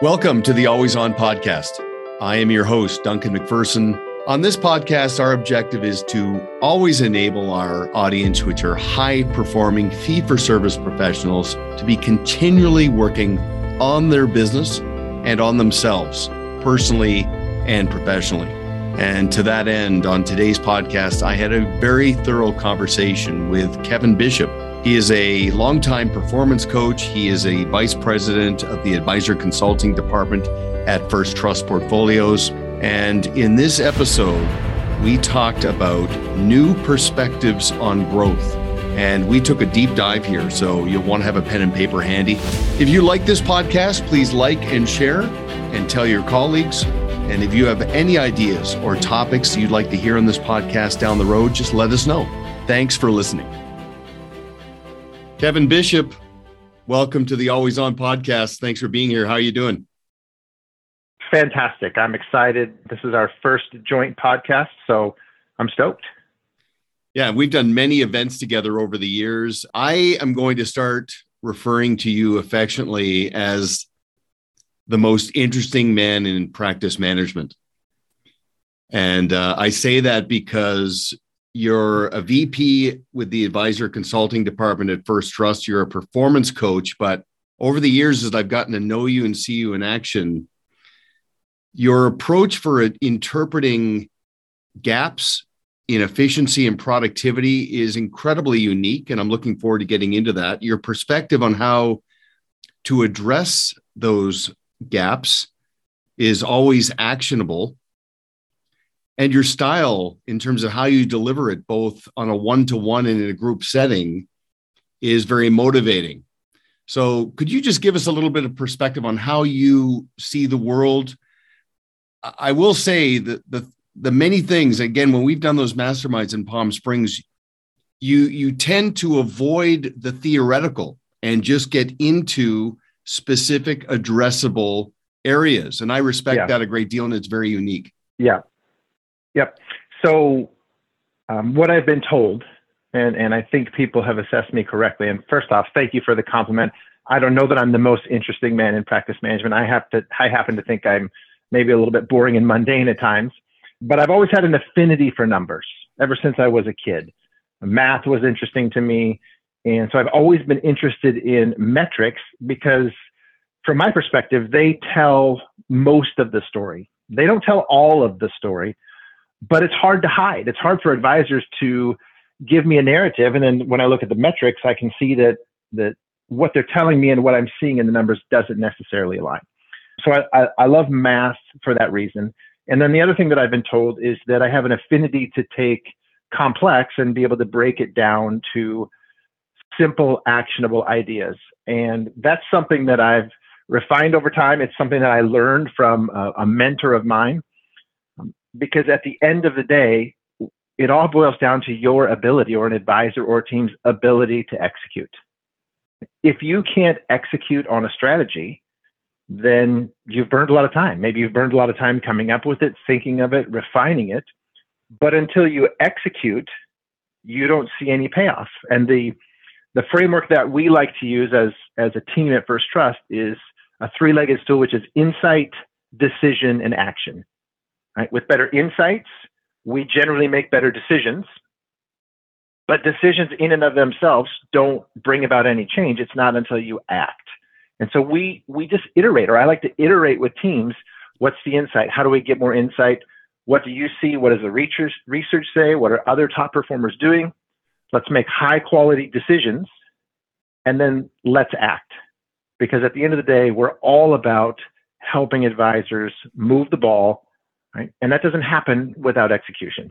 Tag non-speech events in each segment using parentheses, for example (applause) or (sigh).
Welcome to the Always On podcast. I am your host, Duncan MacPherson. On this podcast, our objective is to always enable our audience, which are high performing fee for service professionals, to be continually working on their business and on themselves, personally and professionally. And to that end, on today's podcast, I had a very thorough conversation with Kevin Bishop. He is a longtime performance coach. He is a vice president of the advisor consulting department at First Trust Portfolios. And in this episode, we talked about new perspectives on growth. And we took a deep dive here, so you'll want to have a pen and paper handy. If you like this podcast, please like and share and tell your colleagues. And if you have any ideas or topics you'd like to hear on this podcast down the road, just let us know. Thanks for listening. Kevin Bishop, welcome to the Always On podcast. Thanks for being here. How are you doing? Fantastic. I'm excited. This is our first joint podcast, so I'm stoked. Yeah, we've done many events together over the years. I am going to start referring to you affectionately as the most interesting man in practice management. And uh, I say that because you're a VP with the advisor consulting department at First Trust. You're a performance coach, but over the years, as I've gotten to know you and see you in action, your approach for interpreting gaps in efficiency and productivity is incredibly unique. And I'm looking forward to getting into that. Your perspective on how to address those gaps is always actionable and your style in terms of how you deliver it both on a one-to-one and in a group setting is very motivating. So could you just give us a little bit of perspective on how you see the world? I will say that the the many things again when we've done those masterminds in palm springs you you tend to avoid the theoretical and just get into specific addressable areas. And i respect yeah. that a great deal and it's very unique. Yeah Yep. So, um, what I've been told, and, and I think people have assessed me correctly. And first off, thank you for the compliment. I don't know that I'm the most interesting man in practice management. I have to, I happen to think I'm maybe a little bit boring and mundane at times, but I've always had an affinity for numbers ever since I was a kid. Math was interesting to me. And so I've always been interested in metrics because, from my perspective, they tell most of the story. They don't tell all of the story, but it's hard to hide. It's hard for advisors to give me a narrative, and then when I look at the metrics, I can see that that what they're telling me and what I'm seeing in the numbers doesn't necessarily align. So I, I, I love math for that reason. And then the other thing that I've been told is that I have an affinity to take complex and be able to break it down to simple, actionable ideas. And that's something that I've refined over time. It's something that I learned from a, a mentor of mine because at the end of the day, it all boils down to your ability or an advisor or a team's ability to execute. If you can't execute on a strategy, then you've burned a lot of time. Maybe you've burned a lot of time coming up with it, thinking of it, refining it. But until you execute, you don't see any payoff. And the the framework that we like to use as as a team at First Trust is a three-legged stool, which is insight, decision, and action. Right? With better insights, we generally make better decisions. But decisions in and of themselves don't bring about any change. It's not until you act. And so we we just iterate, or I like to iterate with teams. What's the insight? How do we get more insight? What do you see? What does the research research say? What are other top performers doing? Let's make high quality decisions and then let's act. Because at the end of the day, we're all about helping advisors move the ball right? And that doesn't happen without execution.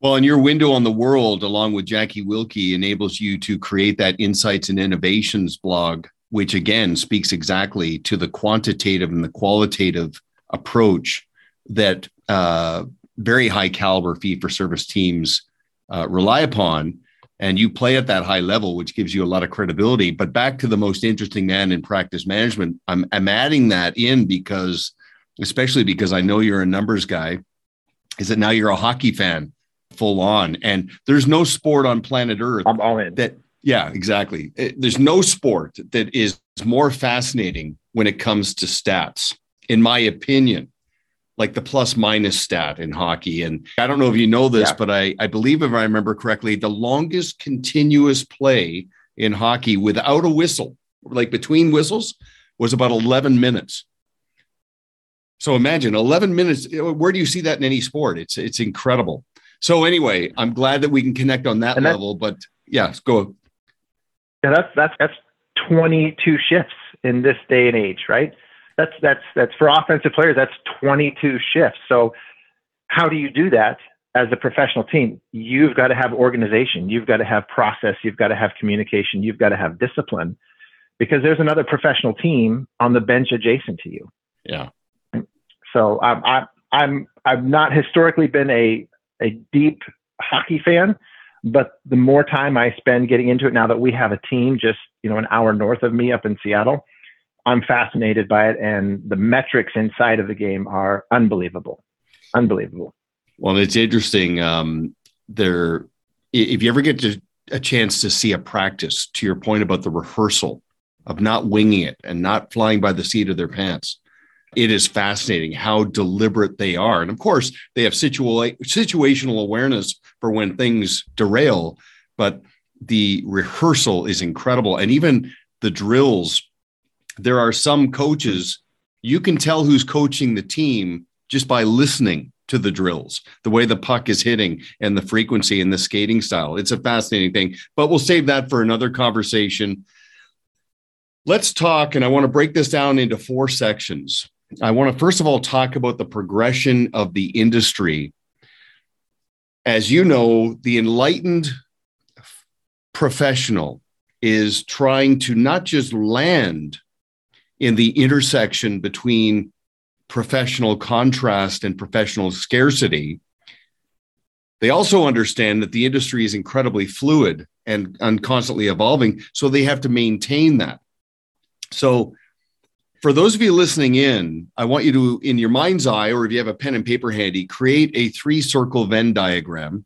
Well, and your window on the world, along with Jackie Wilkie, enables you to create that insights and innovations blog, which again speaks exactly to the quantitative and the qualitative approach that uh, very high caliber fee for service teams uh, rely upon. And you play at that high level, which gives you a lot of credibility. But back to the most interesting man in practice management, I'm, I'm adding that in because especially because I know you're a numbers guy, is that now you're a hockey fan full on. And there's no sport on planet Earth I'm all in. that, yeah, exactly. It, there's no sport that is more fascinating when it comes to stats, in my opinion, like the plus minus stat in hockey. And I don't know if you know this, yeah. but I, I believe, if I remember correctly, the longest continuous play in hockey without a whistle, like between whistles, was about 11 minutes. So imagine 11 minutes. Where do you see that in any sport? It's it's incredible. So anyway, I'm glad that we can connect on that level. But yeah, go. Yeah, that's that's that's 22 shifts in this day and age, right? That's that's that's for offensive players. That's 22 shifts. So how do you do that as a professional team? You've got to have organization. You've got to have process. You've got to have communication. You've got to have discipline, because there's another professional team on the bench adjacent to you. Yeah. So I'm I, I'm I've not historically been a a deep hockey fan, but the more time I spend getting into it now that we have a team just you know an hour north of me up in Seattle, I'm fascinated by it, and the metrics inside of the game are unbelievable, unbelievable. Well, it's interesting. Um, there, if you ever get to, a chance to see a practice, to your point about the rehearsal of not winging it and not flying by the seat of their pants, it is fascinating how deliberate they are. And of course, they have situa- situational awareness for when things derail, but the rehearsal is incredible. And even the drills, there are some coaches, you can tell who's coaching the team just by listening to the drills, the way the puck is hitting and the frequency and the skating style. It's a fascinating thing, but we'll save that for another conversation. Let's talk, and I want to break this down into four sections. I want to first of all talk about the progression of the industry. As you know, the enlightened professional is trying to not just land in the intersection between professional contrast and professional scarcity. They also understand that the industry is incredibly fluid and, and constantly evolving, so they have to maintain that. So, for those of you listening in, I want you to, in your mind's eye, or if you have a pen and paper handy, create a three circle Venn diagram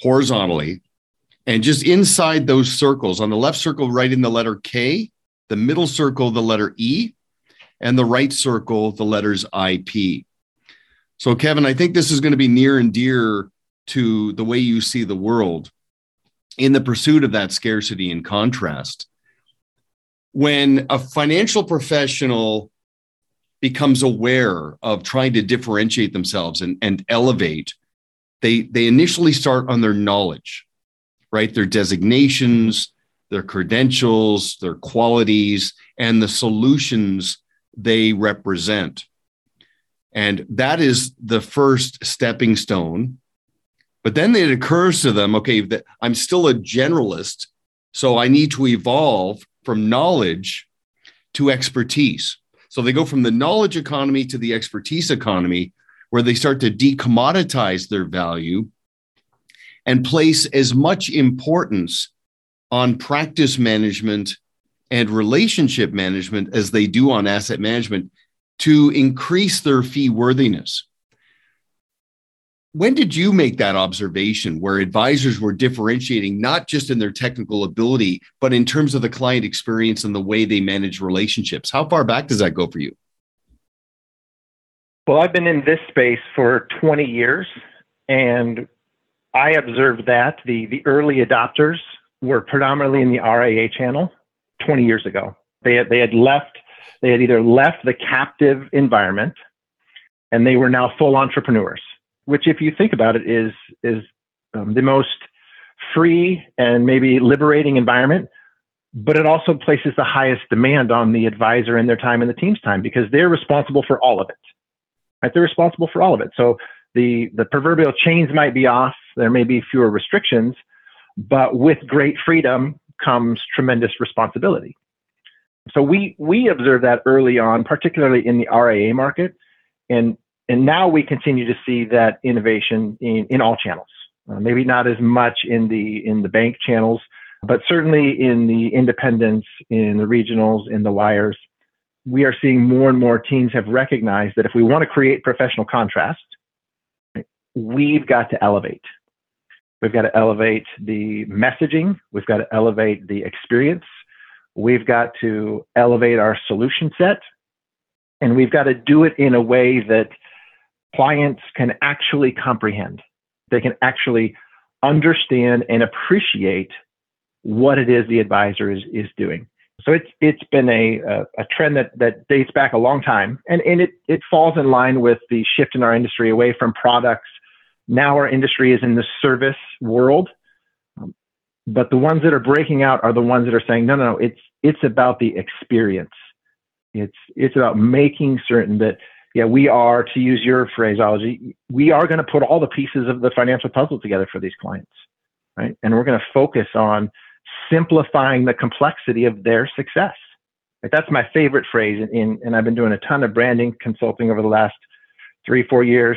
horizontally. And just inside those circles, on the left circle, write in the letter K, the middle circle, the letter E, and the right circle, the letters IP. So, Kevin, I think this is going to be near and dear to the way you see the world in the pursuit of that scarcity and contrast when a financial professional becomes aware of trying to differentiate themselves and, and elevate, they, they initially start on their knowledge, right? Their designations, their credentials, their qualities, and the solutions they represent. And that is the first stepping stone. But then it occurs to them okay, that I'm still a generalist. So I need to evolve from knowledge to expertise. So they go from the knowledge economy to the expertise economy, where they start to decommoditize their value and place as much importance on practice management and relationship management as they do on asset management to increase their fee worthiness when did you make that observation where advisors were differentiating not just in their technical ability but in terms of the client experience and the way they manage relationships? How far back does that go for you? Well i've been in this space for 20 years and i observed that the, the early adopters were predominantly in the ria channel 20 years ago. They had, they had left they had either left the captive environment and they were now full entrepreneurs which, if you think about it, is is um, the most free and maybe liberating environment. But it also places the highest demand on the advisor and their time and the team's time because they're responsible for all of it. Right? They're responsible for all of it. So the the proverbial chains might be off. There may be fewer restrictions, but with great freedom comes tremendous responsibility. So we we observed that early on, particularly in the RIA market, and and now we continue to see that innovation in, in all channels. Uh, maybe not as much in the in the bank channels, but certainly in the independents, in the regionals, in the wires. We are seeing more and more teams have recognized that if we want to create professional contrast, we've got to elevate. We've got to elevate the messaging. We've got to elevate the experience. We've got to elevate our solution set and we've got to do it in a way that clients can actually comprehend. They can actually understand and appreciate what it is the advisor is, is doing. So it's it's been a, a, a trend that, that dates back a long time, and, and it, it falls in line with the shift in our industry away from products. Now our industry is in the service world, but the ones that are breaking out are the ones that are saying, no, no, no, it's it's about the experience. It's it's about making certain that yeah, we are, to use your phraseology, we are going to put all the pieces of the financial puzzle together for these clients, right? And we're going to focus on simplifying the complexity of their success. That's my favorite phrase. In, and I've been doing a ton of branding consulting over the last three, four years.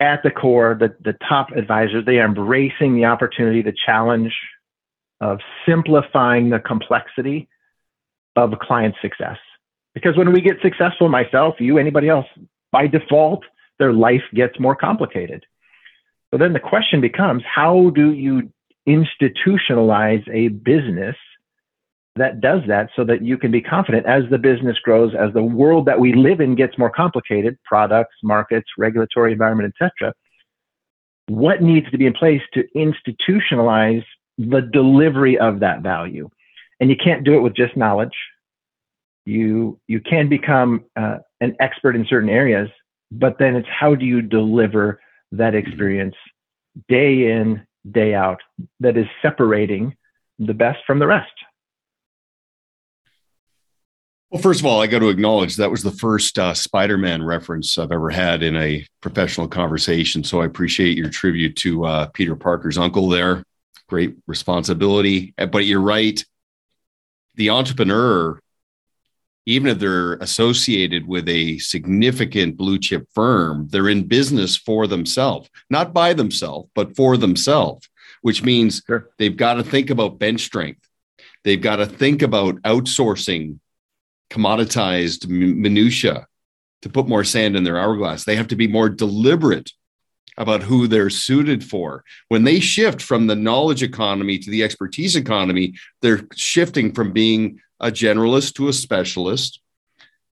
At the core, the, the top advisors, they are embracing the opportunity, the challenge of simplifying the complexity of client success. Because when we get successful, myself, you, anybody else, by default, their life gets more complicated. So then the question becomes how do you institutionalize a business that does that so that you can be confident as the business grows, as the world that we live in gets more complicated, products, markets, regulatory environment, etc. What needs to be in place to institutionalize the delivery of that value? And you can't do it with just knowledge you you can become uh, an expert in certain areas but then it's how do you deliver that experience day in day out that is separating the best from the rest? Well first of all i got to acknowledge that was the first uh, spider-man reference i've ever had in a professional conversation so i appreciate your tribute to uh, peter parker's uncle there. Great responsibility but you're right. The entrepreneur even if they're associated with a significant blue chip firm, they're in business for themselves, not by themselves, but for themselves, which means sure. they've got to think about bench strength. They've got to think about outsourcing commoditized minutia to put more sand in their hourglass. They have to be more deliberate about who they're suited for. When they shift from the knowledge economy to the expertise economy, they're shifting from being a generalist to a specialist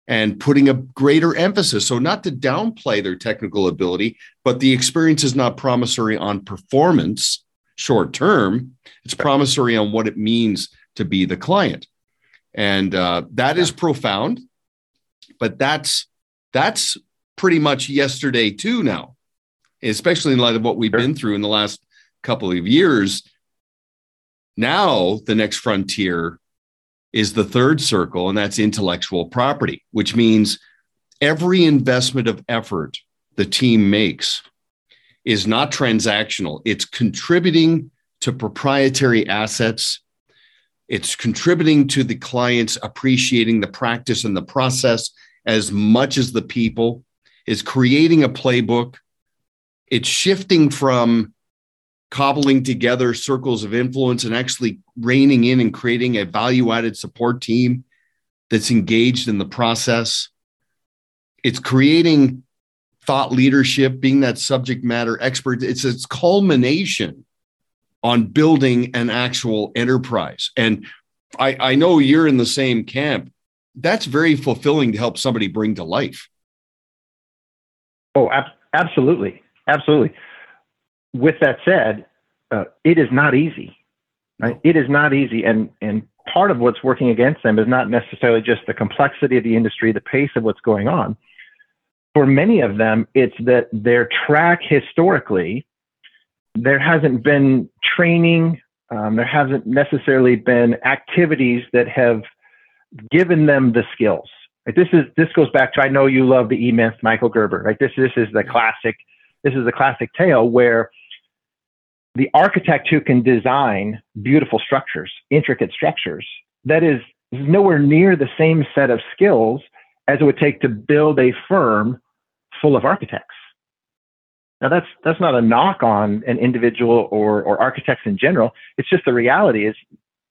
and putting a greater emphasis. So, not to downplay their technical ability, but the experience is not promissory on performance short term. It's promissory on what it means to be the client. And uh, that yeah. is profound, but that's that's pretty much yesterday too now, especially in light of what we've sure. been through in the last couple of years. Now, the next frontier is the third circle, and that's intellectual property, which means every investment of effort the team makes is not transactional. It's contributing to proprietary assets. It's contributing to the clients appreciating the practice and the process as much as the people. Is creating a playbook. It's shifting from cobbling together circles of influence and actually reining in and creating a value added support team that's engaged in the process. It's creating thought leadership, being that subject matter expert. It's its culmination on building an actual enterprise. And I, I know you're in the same camp. That's very fulfilling to help somebody bring to life. Oh, ab- absolutely. Absolutely with that said, uh, it is not easy. Right? It is not easy, and and part of what's working against them is not necessarily just the complexity of the industry, the pace of what's going on. For many of them, it's that their track historically, there hasn't been training, um, there hasn't necessarily been activities that have given them the skills. Right? This is this goes back to I know you love the E Myth, Michael Gerber. Right? This this is the classic. This is the classic tale where the architect who can design beautiful structures, intricate structures, that is nowhere near the same set of skills as it would take to build a firm full of architects. Now that's that's not a knock on an individual or or architects in general. It's just the reality is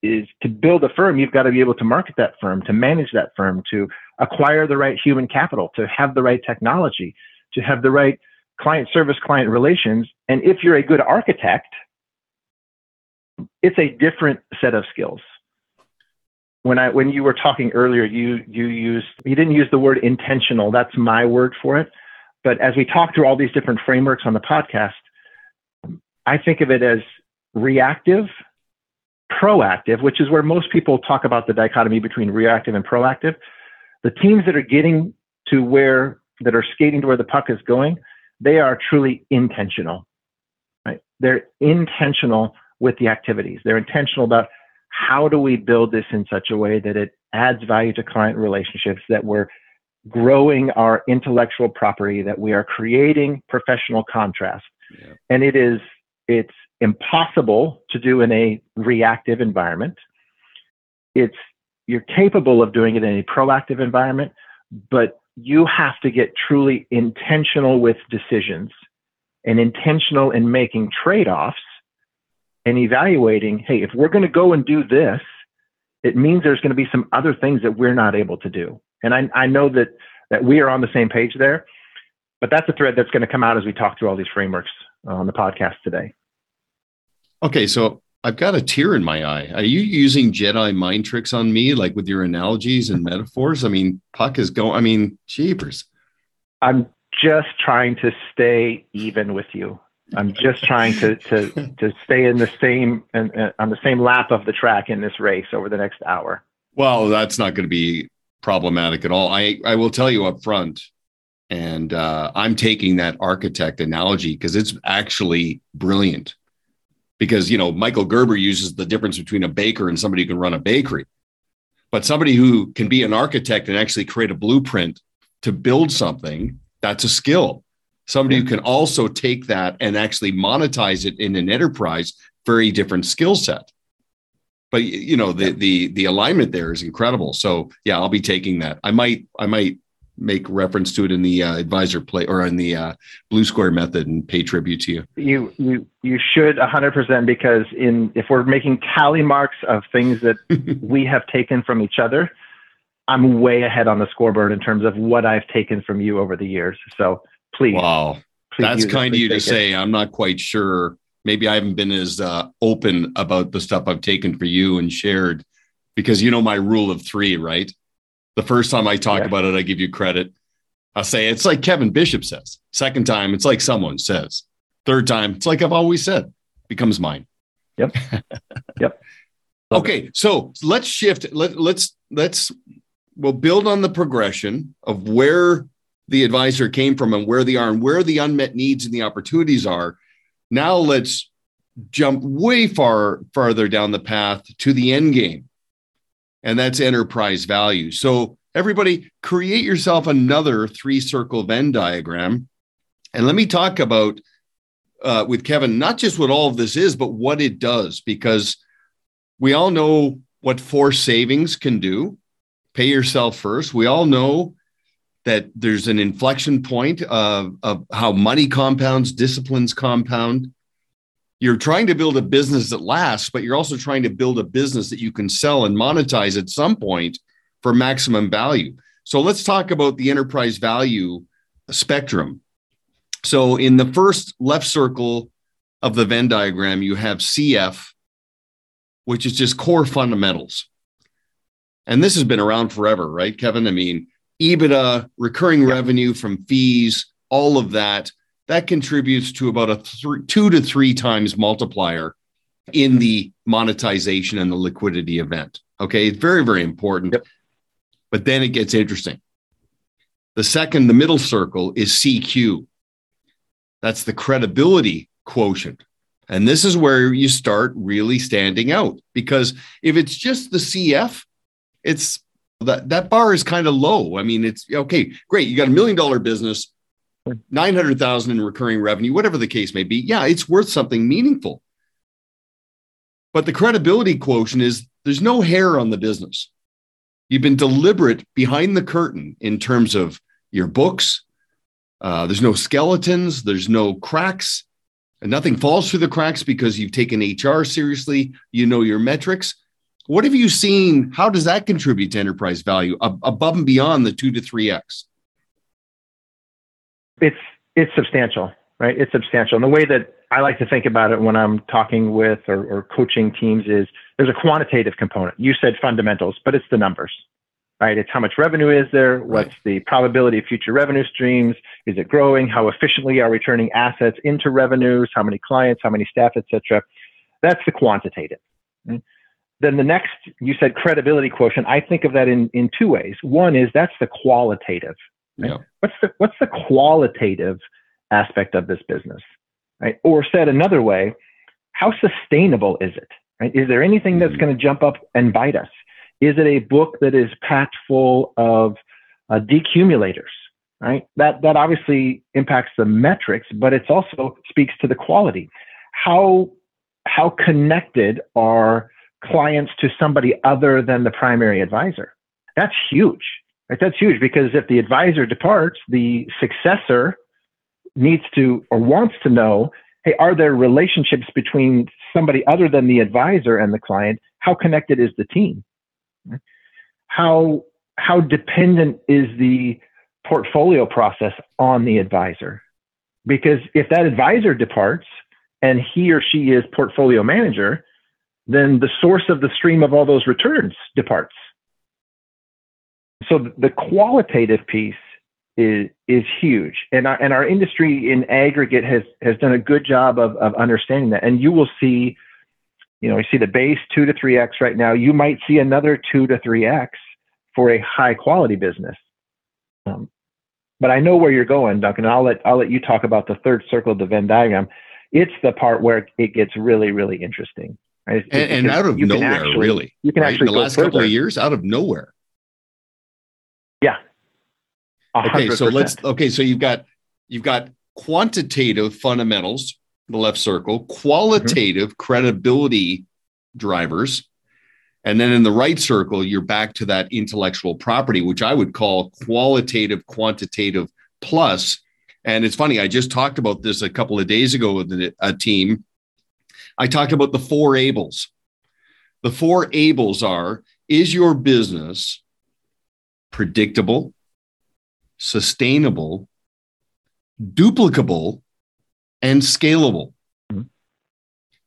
is to build a firm, you've got to be able to market that firm, to manage that firm, to acquire the right human capital, to have the right technology, to have the right client service, client relations. And if you're a good architect, it's a different set of skills. when I when you were talking earlier, you you used you didn't use the word intentional. That's my word for it. But as we talk through all these different frameworks on the podcast, I think of it as reactive, proactive, which is where most people talk about the dichotomy between reactive and proactive. The teams that are getting to where that are skating to where the puck is going, they are truly intentional. Right? They're intentional with the activities. They're intentional about how do we build this in such a way that it adds value to client relationships, that we're growing our intellectual property, that we are creating professional contrast. Yeah. And it is, it's impossible to do in a reactive environment. It's, you're capable of doing it in a proactive environment, but you have to get truly intentional with decisions and intentional in making trade offs and evaluating, hey, if we're going to go and do this, it means there's going to be some other things that we're not able to do. And I, I know that that we are on the same page there, but that's a thread that's going to come out as we talk through all these frameworks uh, on the podcast today. Okay, so I've got a tear in my eye. Are you using Jedi mind tricks on me, like with your analogies and metaphors? I mean, Puck is going. I mean, jeepers. I'm just trying to stay even with you. I'm just trying to to to stay in the same and uh, on the same lap of the track in this race over the next hour. Well, that's not going to be problematic at all. I I will tell you up front, and uh, I'm taking that architect analogy because it's actually brilliant. Because you know Michael Gerber uses the difference between a baker and somebody who can run a bakery, but somebody who can be an architect and actually create a blueprint to build something that's a skill. Somebody who can also take that and actually monetize it in an enterprise very different skill set. But you know the the the alignment there is incredible. So yeah i'll be taking that. I might i might make reference to it in the uh, advisor play or in the uh, blue square method and pay tribute to you you you you should 100% because in if we're making tally marks of things that (laughs) we have taken from each other i'm way ahead on the scoreboard in terms of what i've taken from you over the years so Please. Wow. Please That's kind of you to say. I'm not quite sure. Maybe I haven't been as uh, open about the stuff I've taken for you and shared because you know my rule of three, right? The first time I talk yeah. about it, I give you credit. I say it's like Kevin Bishop says. Second time, it's like someone says. Third time, it's like I've always said, becomes mine. Yep. (laughs) yep. okay, so let's shift. Let, let's let's we'll build on the progression of where the advisor came from and where they are and where the unmet needs and the opportunities are. Now let's jump way far farther down the path to the end game. And that's enterprise value. So everybody create yourself another three circle Venn diagram. And let me talk about uh, with Kevin, not just what all of this is, but what it does, because we all know what force savings can do. Pay yourself first. We all know that there's an inflection point of, of how money compounds, disciplines compound. You're trying to build a business that lasts, but you're also trying to build a business that you can sell and monetize at some point for maximum value. So let's talk about the enterprise value spectrum. So in the first left circle of the Venn diagram, you have CF, which is just core fundamentals. And this has been around forever, right, Kevin? I mean, EBITDA, recurring revenue from fees, all of that, that contributes to about a th- two to three times multiplier in the monetization and the liquidity event. Okay. It's very, very important. Yep. But then it gets interesting. The second, the middle circle is CQ. That's the credibility quotient. And this is where you start really standing out because if it's just the CF, it's that that bar is kind of low. I mean, it's okay, great. You got a million dollar business, 900,000 in recurring revenue, whatever the case may be. Yeah, it's worth something meaningful. But the credibility quotient is there's no hair on the business. You've been deliberate behind the curtain in terms of your books. Uh, there's no skeletons, there's no cracks, and nothing falls through the cracks because you've taken HR seriously. You know your metrics. What have you seen? How does that contribute to enterprise value above and beyond the two to three x? It's it's substantial, right? It's substantial. And the way that I like to think about it when I'm talking with or, or coaching teams is there's a quantitative component. You said fundamentals, but it's the numbers, right? It's how much revenue is there? What's the probability of future revenue streams? Is it growing? How efficiently are we turning assets into revenues? How many clients? How many staff, etc. That's the quantitative. Mm-hmm. Then the next, you said credibility quotient. I think of that in, in two ways. One is that's the qualitative. Right? Yeah. What's the what's the qualitative aspect of this business? Right? Or said another way, how sustainable is it? Right? Is there anything that's mm-hmm. going to jump up and bite us? Is it a book that is packed full of uh, decumulators? Right? That that obviously impacts the metrics, but it also speaks to the quality. How how connected are clients to somebody other than the primary advisor? That's huge. Right? That's huge because if the advisor departs, the successor needs to or wants to know hey, are there relationships between somebody other than the advisor and the client? How connected is the team? How how dependent is the portfolio process on the advisor? Because if that advisor departs and he or she is portfolio manager, then the source of the stream of all those returns departs. So the qualitative piece is is huge, and our, and our industry in aggregate has has done a good job of of understanding that. And you will see, you know, you see the base two to three x right now. You might see another two to three x for a high quality business. Um, but I know where you're going, Duncan. I'll let I'll let you talk about the third circle of the Venn diagram. It's the part where it gets really really interesting. Right? And, and out of nowhere, actually, really. You can right? actually in the last further. couple of years, out of nowhere. Yeah, Okay, so let's okay, so you've got you've got quantitative fundamentals, the left circle, qualitative mm-hmm. credibility drivers, and then in the right circle, you're back to that intellectual property, which I would call qualitative, quantitative plus. And it's funny, I just talked about this a couple of days ago with a team. I talked about the four ables. The four ables are is your business predictable, sustainable, duplicable, and scalable. Mm-hmm.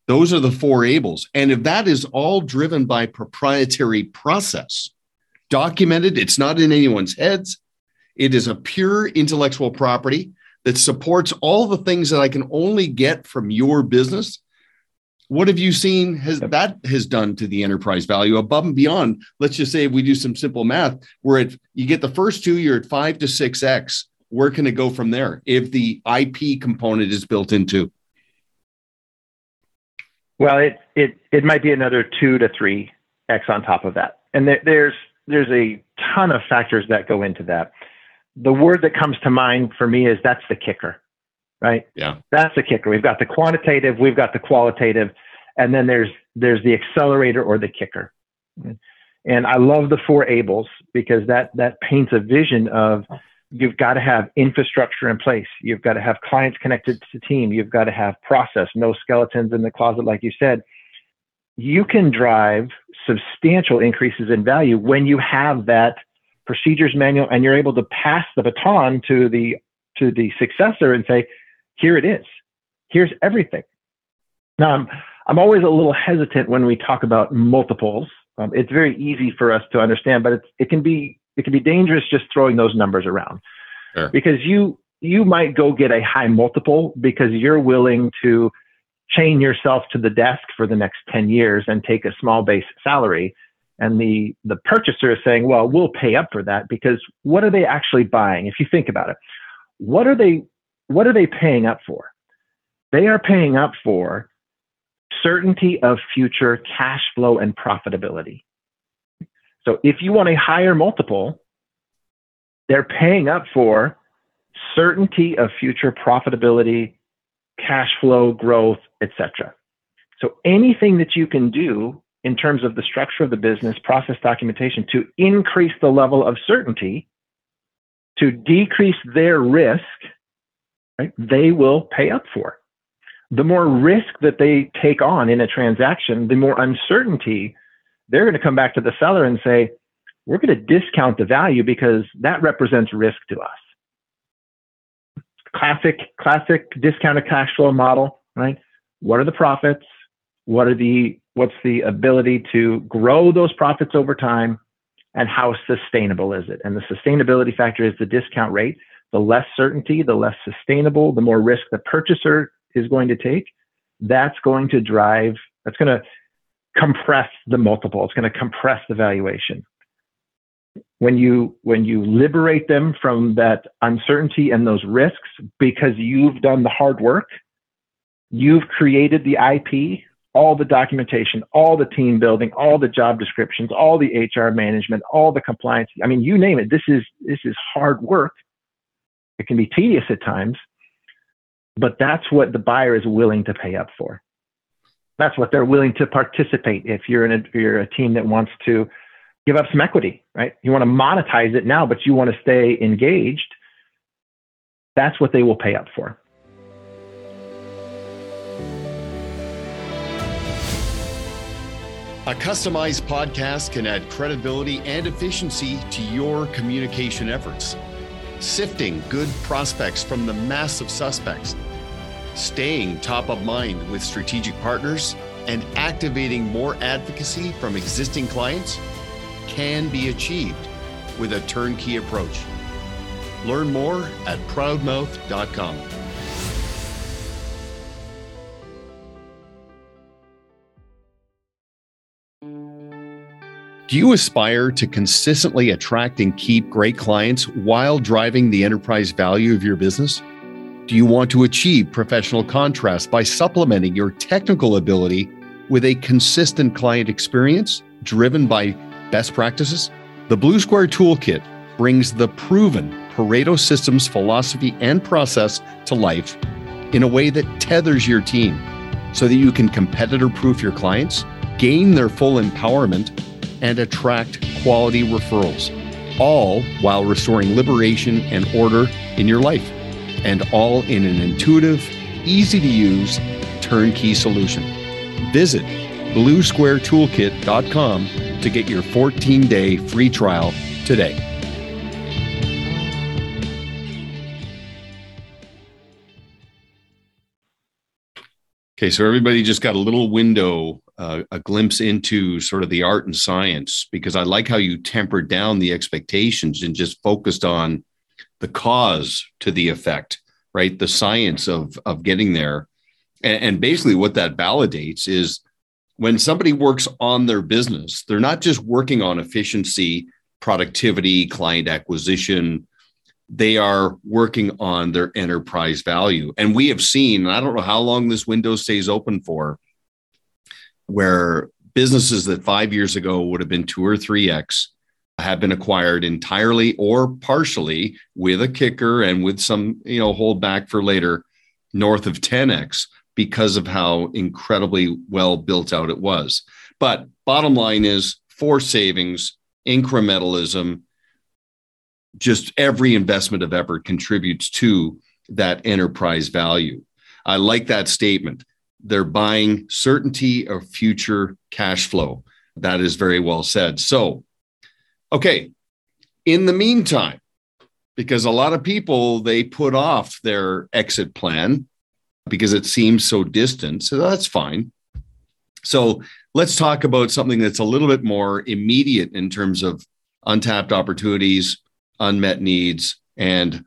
Those are the four ables. And if that is all driven by proprietary process, documented, it's not in anyone's heads, it is a pure intellectual property that supports all the things that I can only get from your business what have you seen has that has done to the enterprise value above and beyond? Let's just say if we do some simple math, where it you get the first two, you're at five to six x. Where can it go from there if the IP component is built into? Well, it it it might be another two to three x on top of that, and there, there's there's a ton of factors that go into that. The word that comes to mind for me is that's the kicker right? Yeah. That's the kicker. We've got the quantitative, we've got the qualitative, and then there's there's the accelerator or the kicker. And I love the four ables because that that paints a vision of you've got to have infrastructure in place. You've got to have clients connected to the team. You've got to have process, no skeletons in the closet, like you said. You can drive substantial increases in value when you have that procedures manual and you're able to pass the baton to the to the successor and say, here it is. Here's everything. Now, I'm, I'm always a little hesitant when we talk about multiples. Um, it's very easy for us to understand, but it's, it can be it can be dangerous just throwing those numbers around sure. because you you might go get a high multiple because you're willing to chain yourself to the desk for the next 10 years and take a small base salary and the the purchaser is saying well we'll pay up for that because what are they actually buying if you think about it what are they what are they paying up for? They are paying up for certainty of future cash flow and profitability. So if you want a higher multiple, they're paying up for certainty of future profitability, cash flow, growth, etc. So anything that you can do in terms of the structure of the business, process documentation to increase the level of certainty, to decrease their risk right, they will pay up for. The more risk that they take on in a transaction, the more uncertainty they're going to come back to the seller and say, we're going to discount the value because that represents risk to us. Classic, classic discounted cash flow model. right? What are the profits? What are the what's the ability to grow those profits over time and how sustainable is it? And the sustainability factor is the discount rate. The less certainty, the less sustainable, the more risk the purchaser is going to take. That's going to drive, that's going to compress the multiple. It's going to compress the valuation. When you when you liberate them from that uncertainty and those risks because you've done the hard work, you've created the IP, all the documentation, all the team building, all the job descriptions, all the HR management, all the compliance. I mean, you name it. This is this is hard work. It can be tedious at times, but that's what the buyer is willing to pay up for. That's what they're willing to participate. If you're in a, you're a team that wants to give up some equity, right? You want to monetize it now, but you want to stay engaged. That's what they will pay up for. A customized podcast can add credibility and efficiency to your communication efforts. Sifting good prospects from the mass of suspects, staying top of mind with strategic partners, and activating more advocacy from existing clients can be achieved with a turnkey approach. Learn more at proudmouth.com. Do you aspire to consistently attract and keep great clients while driving the enterprise value of your business? Do you want to achieve professional contrast by supplementing your technical ability with a consistent client experience driven by best practices? The Blue Square Toolkit brings the proven Pareto Systems philosophy and process to life in a way that tethers your team so that you can competitor proof your clients, gain their full empowerment, and attract quality referrals, all while restoring liberation and order in your life, and all in an intuitive, easy to use, turnkey solution. Visit bluesquaretoolkit.com to get your 14 day free trial today. Okay, so everybody just got a little window a glimpse into sort of the art and science because I like how you tempered down the expectations and just focused on the cause to the effect, right? The science of of getting there, and, and basically what that validates is when somebody works on their business, they're not just working on efficiency, productivity, client acquisition. They are working on their enterprise value. And we have seen, I don't know how long this window stays open for, where businesses that five years ago would have been two or three X have been acquired entirely or partially with a kicker and with some, you know, hold back for later north of 10X because of how incredibly well built out it was. But bottom line is for savings, incrementalism, just every investment of effort contributes to that enterprise value. I like that statement. They're buying certainty of future cash flow. That is very well said. So, okay, in the meantime, because a lot of people they put off their exit plan because it seems so distant. So that's fine. So let's talk about something that's a little bit more immediate in terms of untapped opportunities, unmet needs, and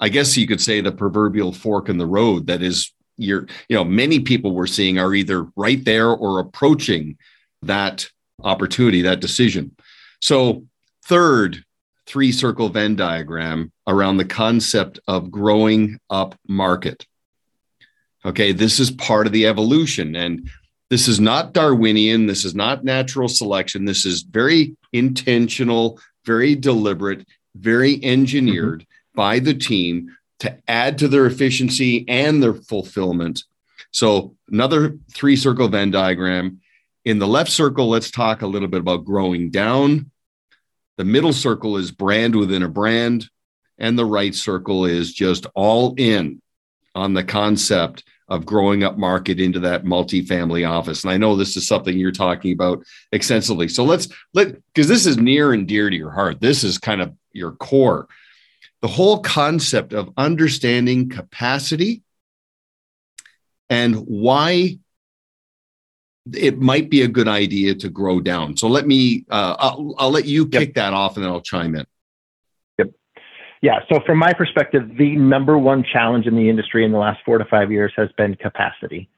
I guess you could say the proverbial fork in the road that is you're, you know, many people we're seeing are either right there or approaching that opportunity, that decision. So, third three circle Venn diagram around the concept of growing up market. Okay, this is part of the evolution. And this is not Darwinian. This is not natural selection. This is very intentional, very deliberate, very engineered mm-hmm. by the team to add to their efficiency and their fulfillment. So, another three circle Venn diagram. In the left circle, let's talk a little bit about growing down. The middle circle is brand within a brand. And the right circle is just all in on the concept of growing up market into that multifamily office. And I know this is something you're talking about extensively. So let's let because this is near and dear to your heart. This is kind of your core the whole concept of understanding capacity and why it might be a good idea to grow down. So let me, uh, I'll, I'll let you kick yep. that off and then I'll chime in. Yep. Yeah. So from my perspective, the number one challenge in the industry in the last four to five years has been capacity.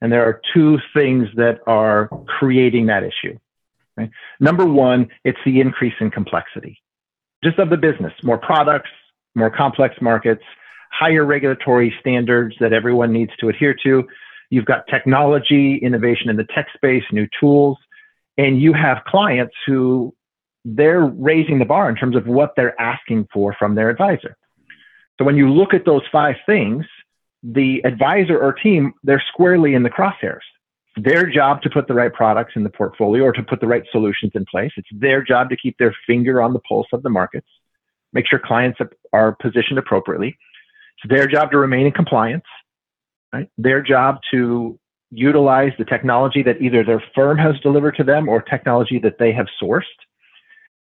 And there are two things that are creating that issue. Right? Number one, it's the increase in complexity, just of the business, more products, more complex markets, higher regulatory standards that everyone needs to adhere to. You've got technology, innovation in the tech space, new tools, and you have clients who they're raising the bar in terms of what they're asking for from their advisor. So when you look at those five things, the advisor or team, they're squarely in the crosshairs. Their job to put the right products in the portfolio or to put the right solutions in place. It's their job to keep their finger on the pulse of the markets, make sure clients are positioned appropriately. It's their job to remain in compliance right? Their job to utilize the technology that either their firm has delivered to them or technology that they have sourced.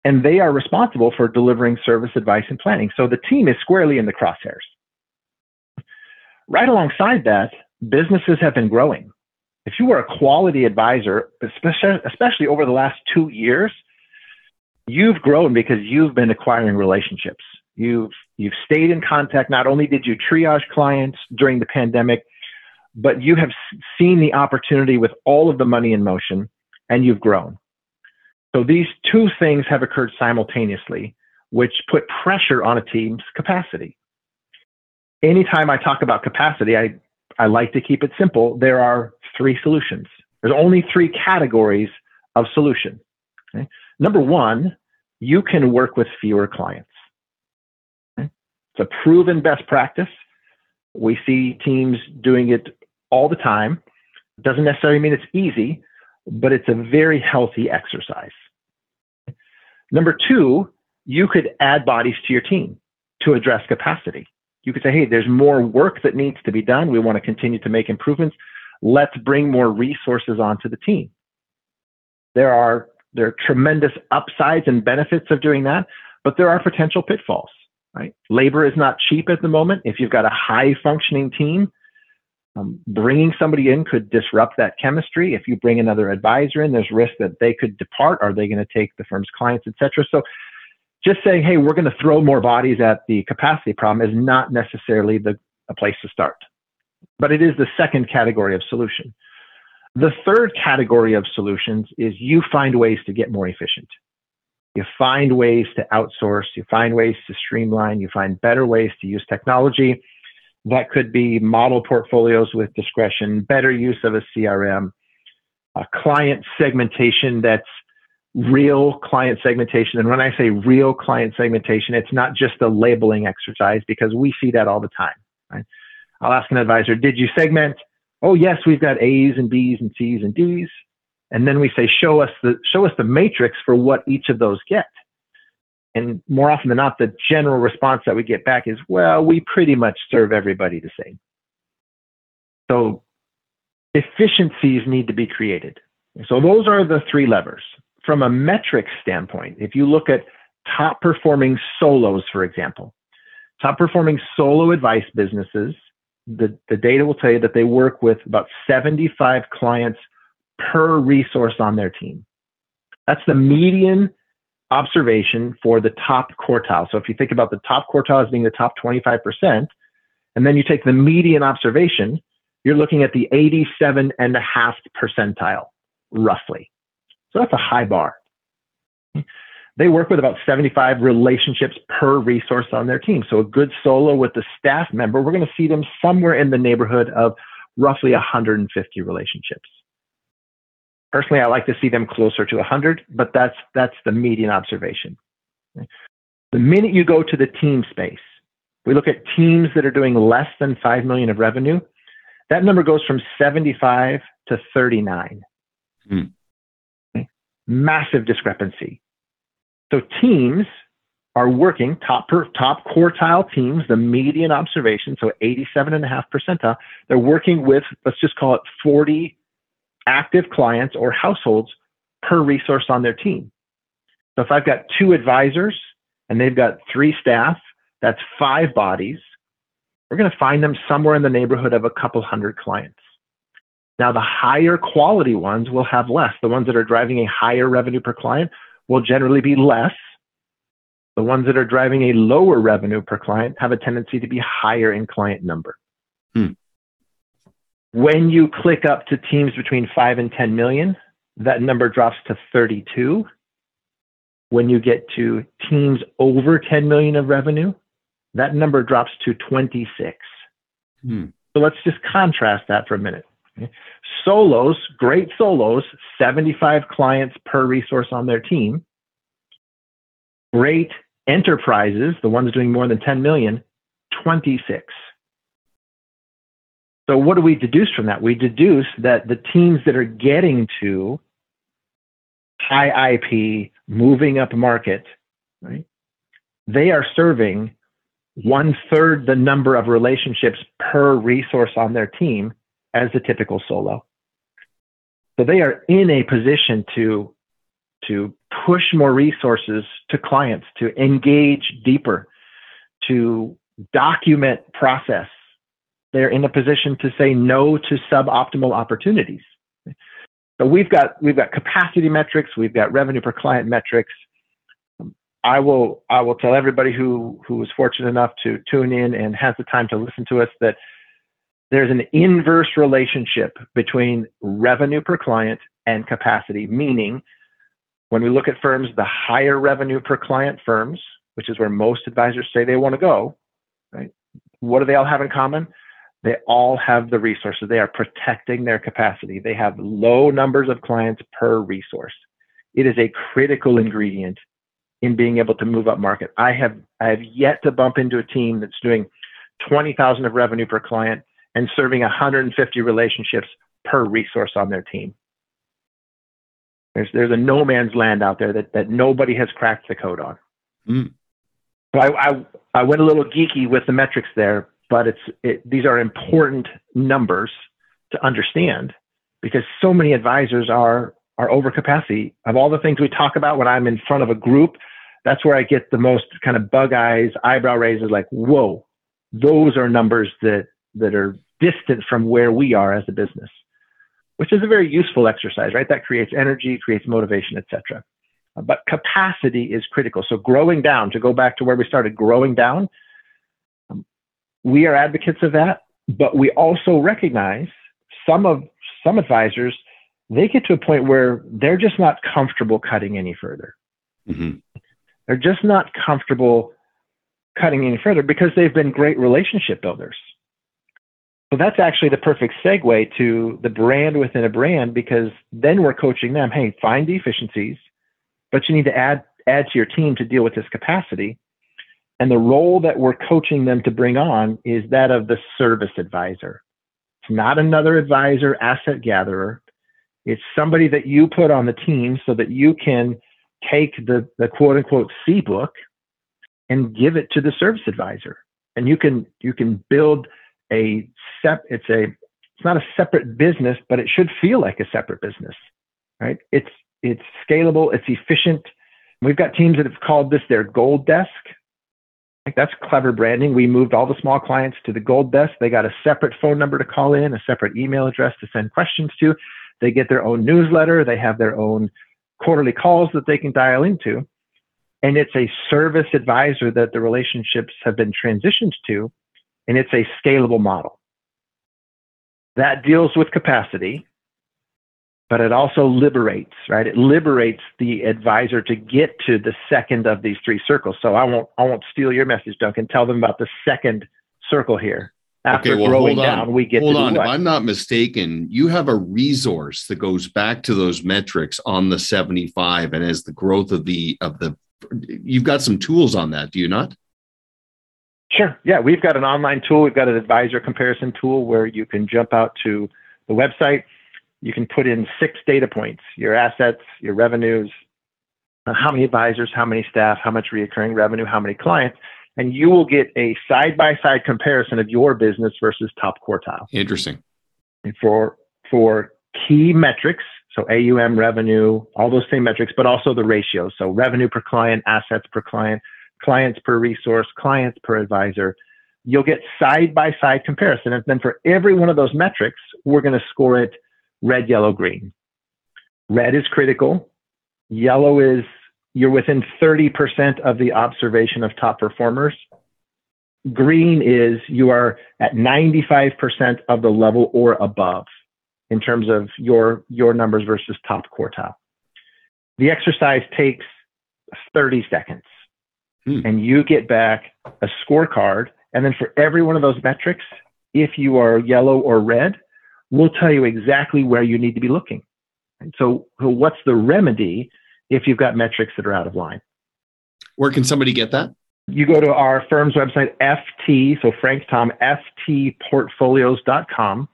And they are responsible for delivering service advice and planning. So the team is squarely in the crosshairs. Right alongside that, businesses have been growing. If you were a quality advisor, especially, especially over the last two years, you've grown because you've been acquiring relationships. You've you've stayed in contact. Not only did you triage clients during the pandemic, but you have seen the opportunity with all of the money in motion, and you've grown. So these two things have occurred simultaneously, which put pressure on a team's capacity. Anytime I talk about capacity, I, I like to keep it simple. There are three solutions. There's only three categories of solution. Okay? Number one, you can work with fewer clients. Hmm. It's a proven best practice. We see teams doing it all the time. Doesn't necessarily mean it's easy, but it's a very healthy exercise. Number two, you could add bodies to your team to address capacity. You could say, hey, there's more work that needs to be done. We want to continue to make improvements. Let's bring more resources onto the team. There are there are tremendous upsides and benefits of doing that, but there are potential pitfalls right? Labor is not cheap at the moment. If you've got a high functioning team, um, bringing somebody in could disrupt that chemistry. If you bring another advisor in, there's risk that they could depart. Are they going to take the firm's clients, etc.? So, just saying, hey, we're going to throw more bodies at the capacity problem is not necessarily the a place to start, but it is the second category of solution. The third category of solutions is you find ways to get more efficient. You find ways to outsource, you find ways to streamline, you find better ways to use technology. That could be model portfolios with discretion, better use of a CRM, a client segmentation that's real client segmentation. And when I say real client segmentation, it's not just a labeling exercise because we see that all the time. Right? I'll ask an advisor, did you segment? Oh, yes, we've got A's and B's and C's and D's. And then we say show us the show us the matrix for what each of those get. And more often than not the general response that we get back is well we pretty much serve everybody the same. So efficiencies need to be created. So those are the three levers. From a metric standpoint if you look at top performing solos for example top performing solo advice businesses the, the data will tell you that they work with about 75 clients per resource on their team. That's the median observation for the top quartile. So if you think about the top quartile as being the top 25%, and then you take the median observation, you're looking at the 87 and a half percentile, roughly. So that's a high bar. They work with about 75 relationships per resource on their team. So a good solo with the staff member, we're going to see them somewhere in the neighborhood of roughly 150 relationships. Personally, I like to see them closer to 100, but that's that's the median observation. The minute you go to the team space, we look at teams that are doing less than 5 million of revenue. That number goes from 75 to 39. Hmm. Massive discrepancy. So teams are working top per, top quartile teams, the median observation, so 87.5 percentile. They're working with, let's just call it 40 active clients or households per resource on their team. So if I've got two advisors and they've got three staff, that's five bodies. we're going to find them somewhere in the neighborhood of a couple hundred clients. Now, the higher quality ones will have less. The ones that are driving a higher revenue per client will generally be less. The ones that are driving a lower revenue per client have a tendency to be higher in client number. Hmm. When you click up to teams between 5 and 10 million, that number drops to 32. When you get to teams over 10 million of revenue, that number drops to 26. Hmm. So let's just contrast that for a minute. Solos, great solos, 75 clients per resource on their team. Great enterprises, the ones doing more than 10 million, 26. So what do we deduce from that? We deduce that the teams that are getting to high IP, moving up market, right? They are serving one third the number of relationships per resource on their team as a typical solo. So they are in a position to, to push more resources to clients, to engage deeper, to document process. They're in a position to say no to suboptimal opportunities. So we've got we've got capacity metrics, we've got revenue per client metrics. I will I will tell everybody who who is fortunate enough to tune in and has the time to listen to us that there's an inverse relationship between revenue per client and capacity, meaning when we look at firms, the higher revenue per client firms, which is where most advisors say they want to go, right? What do they all have in common? They all have the resources. They are protecting their capacity. They have low numbers of clients per resource. It is a critical ingredient in being able to move up market. I have I have yet to bump into a team that's doing 20,000 of revenue per client and serving 150 relationships per resource on their team. There's there's a no man's land out there that that nobody has cracked the code on. Mm. So I, I I went a little geeky with the metrics there, but it's it, these are important numbers to understand because so many advisors are are over capacity. Of all the things we talk about when I'm in front of a group, that's where I get the most kind of bug eyes, eyebrow raises, like, whoa, those are numbers that that are distant from where we are as a business, which is a very useful exercise, right? That creates energy, creates motivation, etc. But capacity is critical. So growing down, to go back to where we started, growing down, um, we are advocates of that, but we also recognize some of some advisors they get to a point where they're just not comfortable cutting any further. Mm-hmm. They're just not comfortable cutting any further because they've been great relationship builders. So that's actually the perfect segue to the brand within a brand because then we're coaching them, hey, find the efficiencies, but you need to add add to your team to deal with this capacity. And the role that we're coaching them to bring on is that of the service advisor. It's not another advisor, asset gatherer. It's somebody that you put on the team so that you can take the, the quote unquote C book and give it to the service advisor. And you can you can build a sep it's a it's not a separate business, but it should feel like a separate business. Right? It's it's scalable, it's efficient. We've got teams that have called this their gold desk. Like that's clever branding. We moved all the small clients to the gold desk. They got a separate phone number to call in, a separate email address to send questions to. They get their own newsletter. They have their own quarterly calls that they can dial into. And it's a service advisor that the relationships have been transitioned to and it's a scalable model. That deals with capacity, but it also liberates, right? It liberates the advisor to get to the second of these three circles. So I won't I won't steal your message, Duncan. Tell them about the second circle here. After okay, well, growing down, we get hold on. If I'm not mistaken, you have a resource that goes back to those metrics on the 75, and as the growth of the of the, you've got some tools on that, do you not? Sure. Yeah, we've got an online tool. We've got an advisor comparison tool where you can jump out to the website. You can put in six data points your assets, your revenues, uh, how many advisors, how many staff, how much reoccurring revenue, how many clients, and you will get a side by side comparison of your business versus top quartile. Interesting. And for, for key metrics, so AUM revenue, all those same metrics, but also the ratios. So revenue per client, assets per client, clients per resource, clients per advisor. you'll get side by side comparison. And then for every one of those metrics, we're going to score it red, yellow, green. Red is critical. Yellow is you're within 30% of the observation of top performers. Green is you are at 95% of the level or above in terms of your, your numbers versus top quartile. The exercise takes 30 seconds hmm. and you get back a scorecard. And then for every one of those metrics, if you are yellow or red, we'll tell you exactly where you need to be looking. And so, so what's the remedy if you've got metrics that are out of line? Where can somebody get that? You go to our firm's website, FT, so Frank Tom, ftportfolios.com,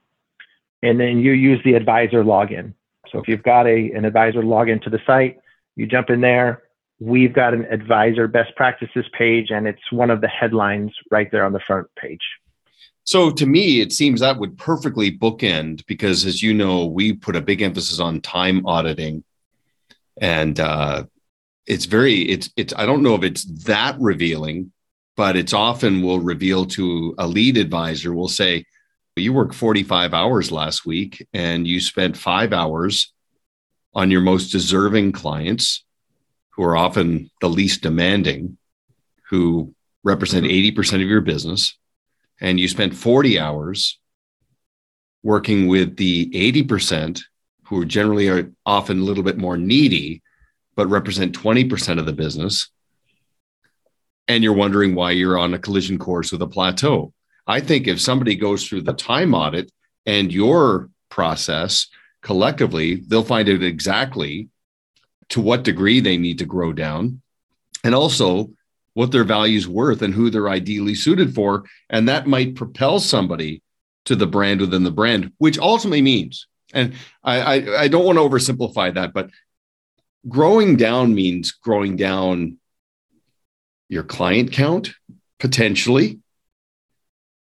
and then you use the advisor login. So if you've got a, an advisor login to the site, you jump in there. We've got an advisor best practices page, and it's one of the headlines right there on the front page. So to me, it seems that would perfectly bookend because, as you know, we put a big emphasis on time auditing, and uh, it's very it's it's. I don't know if it's that revealing, but it's often will reveal to a lead advisor. Will say, "You worked forty five hours last week, and you spent five hours on your most deserving clients, who are often the least demanding, who represent mm-hmm. eighty percent of your business." and you spent 40 hours working with the 80% who generally are often a little bit more needy, but represent 20% of the business, and you're wondering why you're on a collision course with a plateau. I think if somebody goes through the time audit and your process collectively, they'll find out exactly to what degree they need to grow down. And also, what their value's worth and who they're ideally suited for. And that might propel somebody to the brand within the brand, which ultimately means, and I, I, I don't want to oversimplify that, but growing down means growing down your client count potentially.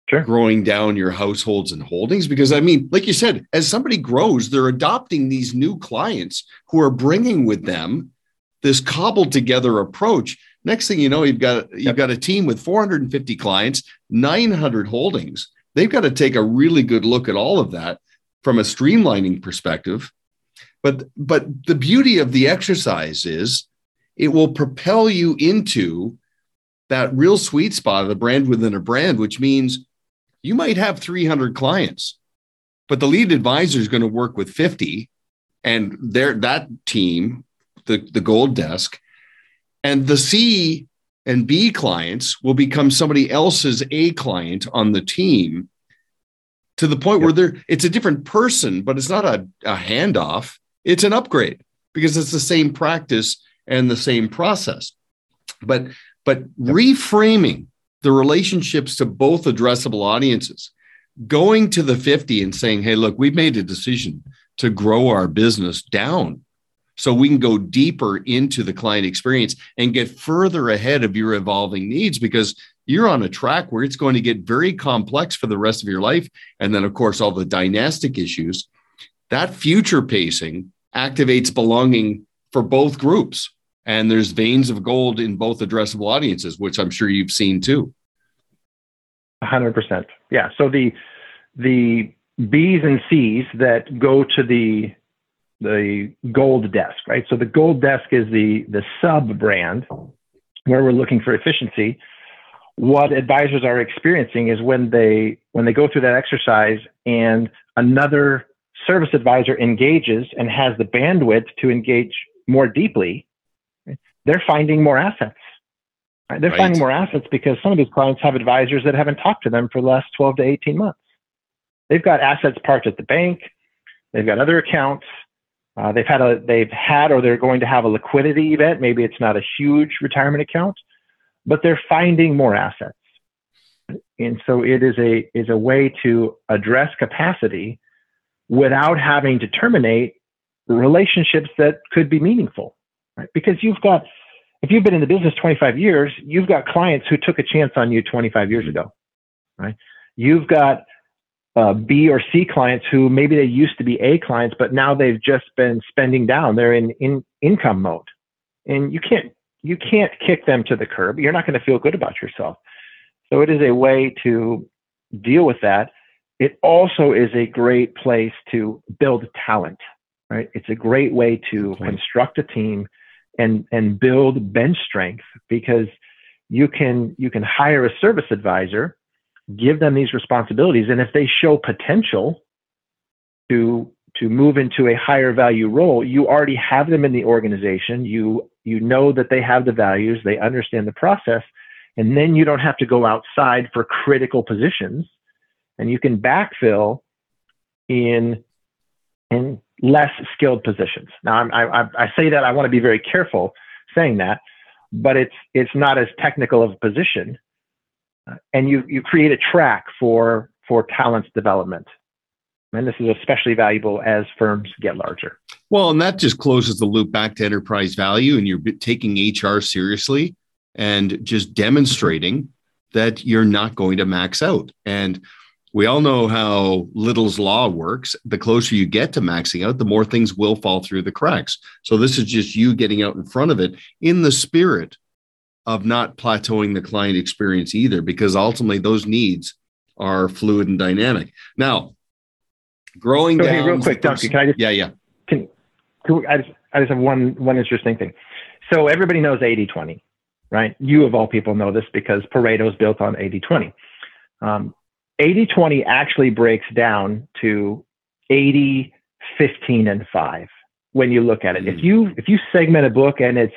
Sure. Growing down your households and holdings. Because I mean, like you said, as somebody grows, they're adopting these new clients who are bringing with them this cobbled together approach Next thing you know, you've got you've yep. got a team with 450 clients, 900 holdings. They've got to take a really good look at all of that from a streamlining perspective. But but the beauty of the exercise is it will propel you into that real sweet spot of the brand within a brand, which means you might have 300 clients, but the lead advisor is going to work with 50, and their that team, the the gold desk, and the C and B clients will become somebody else's A client on the team to the point yep. where they're it's a different person, but it's not a, a handoff. It's an upgrade because it's the same practice and the same process. But but yep. reframing the relationships to both addressable audiences, going to the 50 and saying, hey, look, we've made a decision to grow our business down so we can go deeper into the client experience and get further ahead of your evolving needs because you're on a track where it's going to get very complex for the rest of your life. And then, of course, all the dynastic issues. That future pacing activates belonging for both groups. And there's veins of gold in both addressable audiences, which I'm sure you've seen too. 100%. Yeah. So the, the B's and C's that go to the the gold desk, right? So the gold desk is the the sub brand where we're looking for efficiency. What advisors are experiencing is when they when they go through that exercise and another service advisor engages and has the bandwidth to engage more deeply, they're finding more assets. Right? They're right. finding more assets because some of these clients have advisors that haven't talked to them for the last 12 to 18 months. They've got assets parked at the bank. They've got other accounts uh, they've had a they've had or they're going to have a liquidity event. Maybe it's not a huge retirement account, but they're finding more assets. And so it is a is a way to address capacity without having to terminate relationships that could be meaningful. Right? Because you've got if you've been in the business 25 years, you've got clients who took a chance on you 25 years ago. Right? You've got uh, B or C clients who maybe they used to be A clients, but now they've just been spending down. They're in, in income mode, and you can't you can't kick them to the curb. You're not going to feel good about yourself. So it is a way to deal with that. It also is a great place to build talent, right? It's a great way to construct a team and and build bench strength because you can you can hire a service advisor, give them these responsibilities, and if they show potential to to move into a higher value role, you already have them in the organization. You you know that they have the values, they understand the process, and then you don't have to go outside for critical positions, and you can backfill in in less skilled positions. Now, I'm, I, I say that I want to be very careful saying that, but it's it's not as technical of a position, uh, and you you create a track for for talent development, and this is especially valuable as firms get larger. Well, and that just closes the loop back to enterprise value, and you're taking HR seriously and just demonstrating that you're not going to max out and we all know how Little's law works. The closer you get to maxing out, the more things will fall through the cracks. So this is just you getting out in front of it in the spirit of not plateauing the client experience either, because ultimately those needs are fluid and dynamic. Now, growing so, down. Real quick, Duncan, can I just? Yeah, yeah. Can, can I just I just have one one interesting thing. So everybody knows 80-20, right? You of all people know this because Pareto is built on 80-20. Um, 80 20 actually breaks down to 80 15 and 5 when you look at it. If hmm. you if you segment a book and it's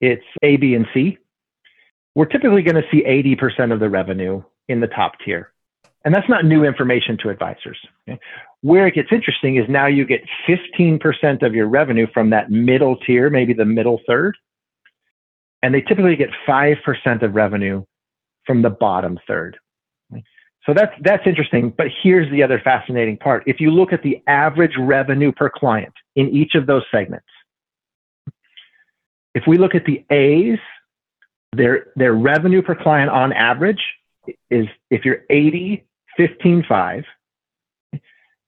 it's A, B, and C, we're typically going to see 80% of the revenue in the top tier. And that's not new information to advisors. Okay? Where it gets interesting is now you get 15% of your revenue from that middle tier, maybe the middle third. And they typically get 5% of revenue from the bottom third. So that's that's interesting. But here's the other fascinating part. If you look at the average revenue per client in each of those segments, if we look at the A's, their their revenue per client on average is if you're 80, 15, 5,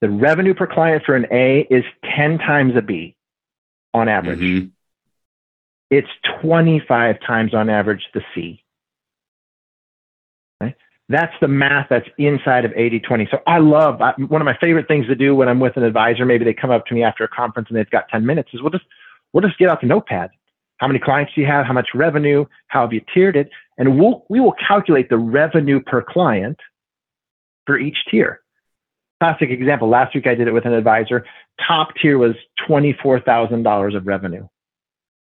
the revenue per client for an A is 10 times a B on average. Mm-hmm. It's 25 times on average the C. That's the math that's inside of 80 20. So I love I, one of my favorite things to do when I'm with an advisor. Maybe they come up to me after a conference and they've got 10 minutes is we'll just, we'll just get out the notepad. How many clients do you have? How much revenue? How have you tiered it? And we'll, we will calculate the revenue per client for each tier. Classic example. Last week I did it with an advisor. Top tier was $24,000 of revenue.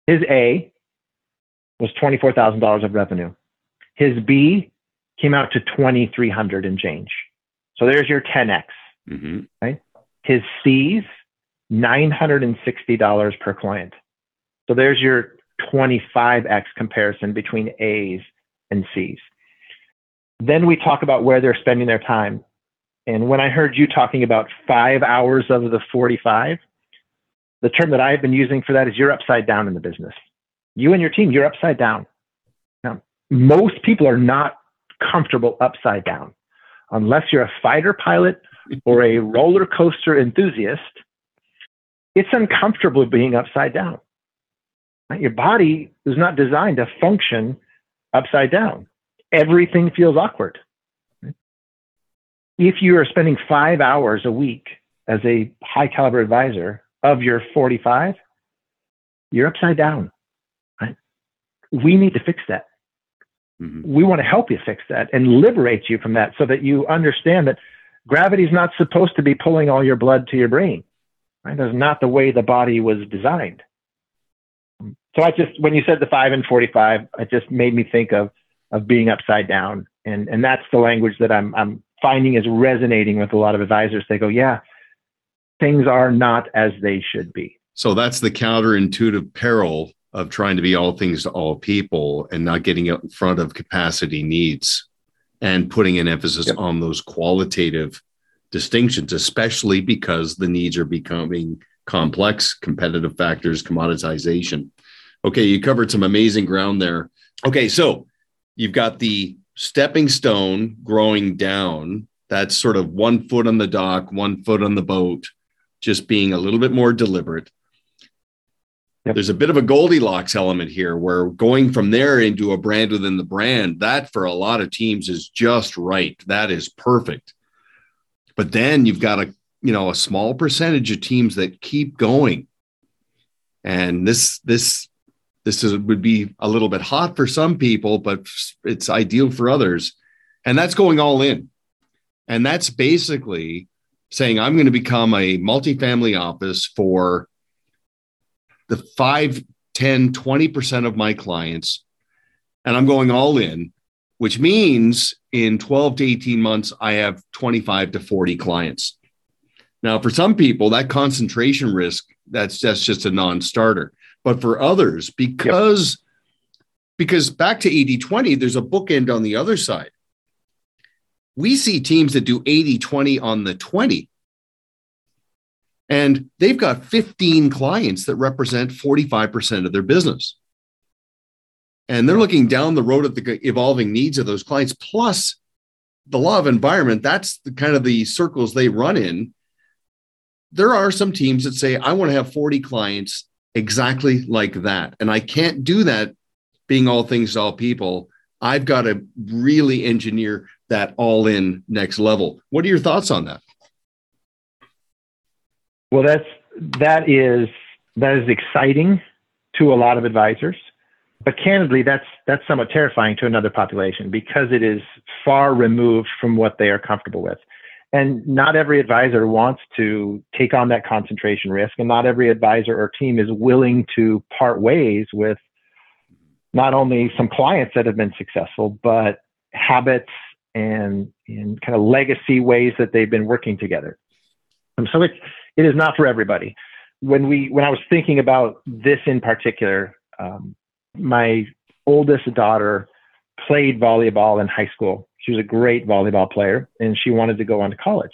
His A was $24,000 of revenue. His B came out to 2300 and change. So there's your 10x, mm-hmm. right? His C's, $960 per client. So there's your 25x comparison between A's and C's. Then we talk about where they're spending their time. And when I heard you talking about five hours of the 45, the term that I've been using for that is you're upside down in the business. You and your team, you're upside down. Now, most people are not comfortable upside down. Unless you're a fighter pilot or a roller coaster enthusiast, it's uncomfortable being upside down. Your body is not designed to function upside down. Everything feels awkward. If you are spending five hours a week as a high caliber advisor of your 45, you're upside down. Right? We need to fix that. Mm-hmm. We want to help you fix that and liberate you from that so that you understand that gravity is not supposed to be pulling all your blood to your brain. Right? That's not the way the body was designed. So I just, when you said the five and 45, it just made me think of, of being upside down. And, and that's the language that I'm, I'm finding is resonating with a lot of advisors. They go, yeah, things are not as they should be. So that's the counterintuitive peril of trying to be all things to all people and not getting out in front of capacity needs and putting an emphasis yep. on those qualitative distinctions, especially because the needs are becoming complex, competitive factors, commoditization. Okay, you covered some amazing ground there. Okay, so you've got the stepping stone growing down. That's sort of one foot on the dock, one foot on the boat, just being a little bit more deliberate Yep. There's a bit of a Goldilocks element here where going from there into a brand within the brand, that for a lot of teams is just right. That is perfect. But then you've got a, you know, a small percentage of teams that keep going. And this, this, this is, would be a little bit hot for some people, but it's ideal for others. And that's going all in. And that's basically saying, I'm going to become a multifamily office for the 5, 10, 20% of my clients, and I'm going all in, which means in 12 to 18 months, I have 25 to 40 clients. Now, for some people, that concentration risk, that's, that's just a non-starter. But for others, because yep. because back to 80-20, there's a bookend on the other side. We see teams that do 80-20 on the 20 and they've got 15 clients that represent 45% of their business. And they're looking down the road at the evolving needs of those clients, plus the law of environment. That's the kind of the circles they run in. There are some teams that say, I want to have 40 clients exactly like that. And I can't do that being all things to all people. I've got to really engineer that all in next level. What are your thoughts on that? Well, that's that is that is exciting to a lot of advisors, but candidly, that's that's somewhat terrifying to another population because it is far removed from what they are comfortable with. And not every advisor wants to take on that concentration risk, and not every advisor or team is willing to part ways with not only some clients that have been successful, but habits and, and kind of legacy ways that they've been working together. And so it's it is not for everybody. When we when I was thinking about this in particular, um, my oldest daughter played volleyball in high school. She was a great volleyball player, and she wanted to go on to college.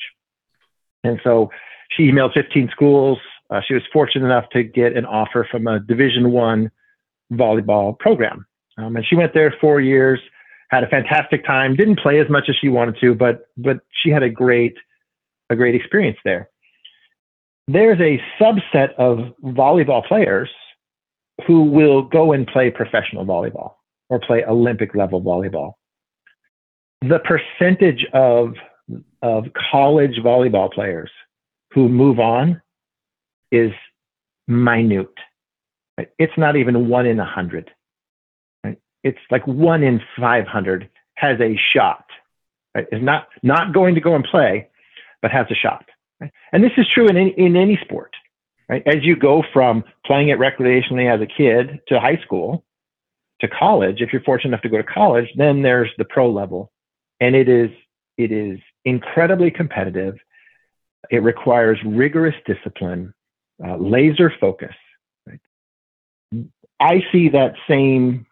And so she emailed 15 schools. Uh, she was fortunate enough to get an offer from a Division One volleyball program, um, and she went there four years. Had a fantastic time. Didn't play as much as she wanted to, but but she had a great a great experience there there's a subset of volleyball players who will go and play professional volleyball or play Olympic level volleyball. The percentage of, of college volleyball players who move on is minute. It's not even one in a hundred. It's like one in 500 has a shot. Is not, not going to go and play, but has a shot. And this is true in any, in any sport, right? As you go from playing it recreationally as a kid to high school to college, if you're fortunate enough to go to college, then there's the pro level. And it is, it is incredibly competitive. It requires rigorous discipline, uh, laser focus. Right? I see that same,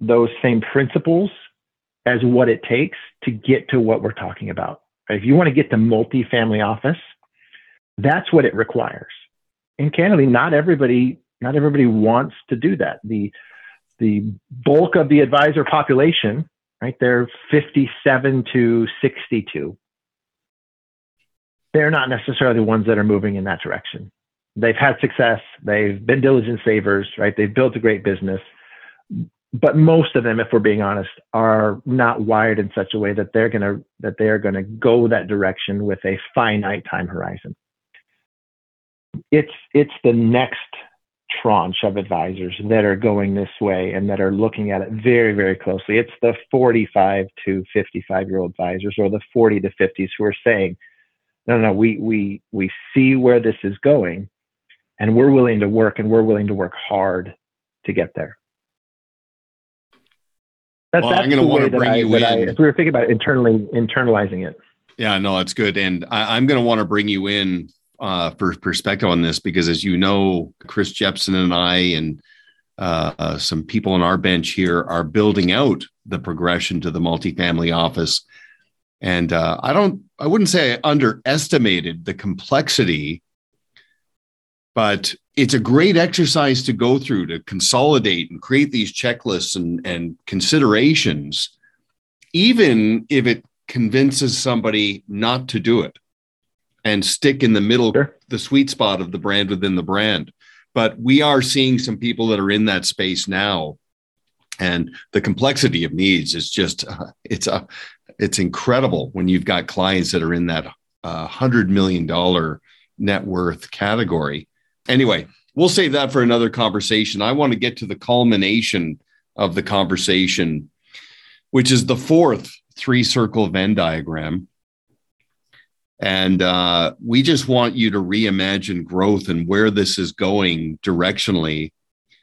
those same principles as what it takes to get to what we're talking about. If you want to get to multi-family office, that's what it requires. And candidly, not everybody, not everybody wants to do that. The the bulk of the advisor population, right? They're 57 to 62. They're not necessarily the ones that are moving in that direction. They've had success. They've been diligent savers, right? They've built a great business but most of them, if we're being honest, are not wired in such a way that they're gonna that they are gonna go that direction with a finite time horizon. It's it's the next tranche of advisors that are going this way and that are looking at it very very closely. It's the 45 to 55 year old advisors or the 40 to 50s who are saying, no, no, we we we see where this is going, and we're willing to work and we're willing to work hard to get there. That's, well, that's I'm going to want to bring I, you in. I, if we were thinking about internally internalizing it. Yeah, no, that's good. And I, am going to want to bring you in uh, for perspective on this because, as you know, Chris Jepson and I and uh, uh, some people on our bench here are building out the progression to the multifamily office. And uh, I don't, I wouldn't say I underestimated the complexity, but it's a great exercise to go through to consolidate and create these checklists and, and considerations, even if it convinces somebody not to do it and stick in the middle, sure. the sweet spot of the brand within the brand. but we are seeing some people that are in that space now and the complexity of needs is just uh, (laughs) it's a it's incredible when you've got clients that are in that uh, hundred million dollar net worth category anyway we'll save that for another conversation i want to get to the culmination of the conversation which is the fourth three circle venn diagram and uh, we just want you to reimagine growth and where this is going directionally.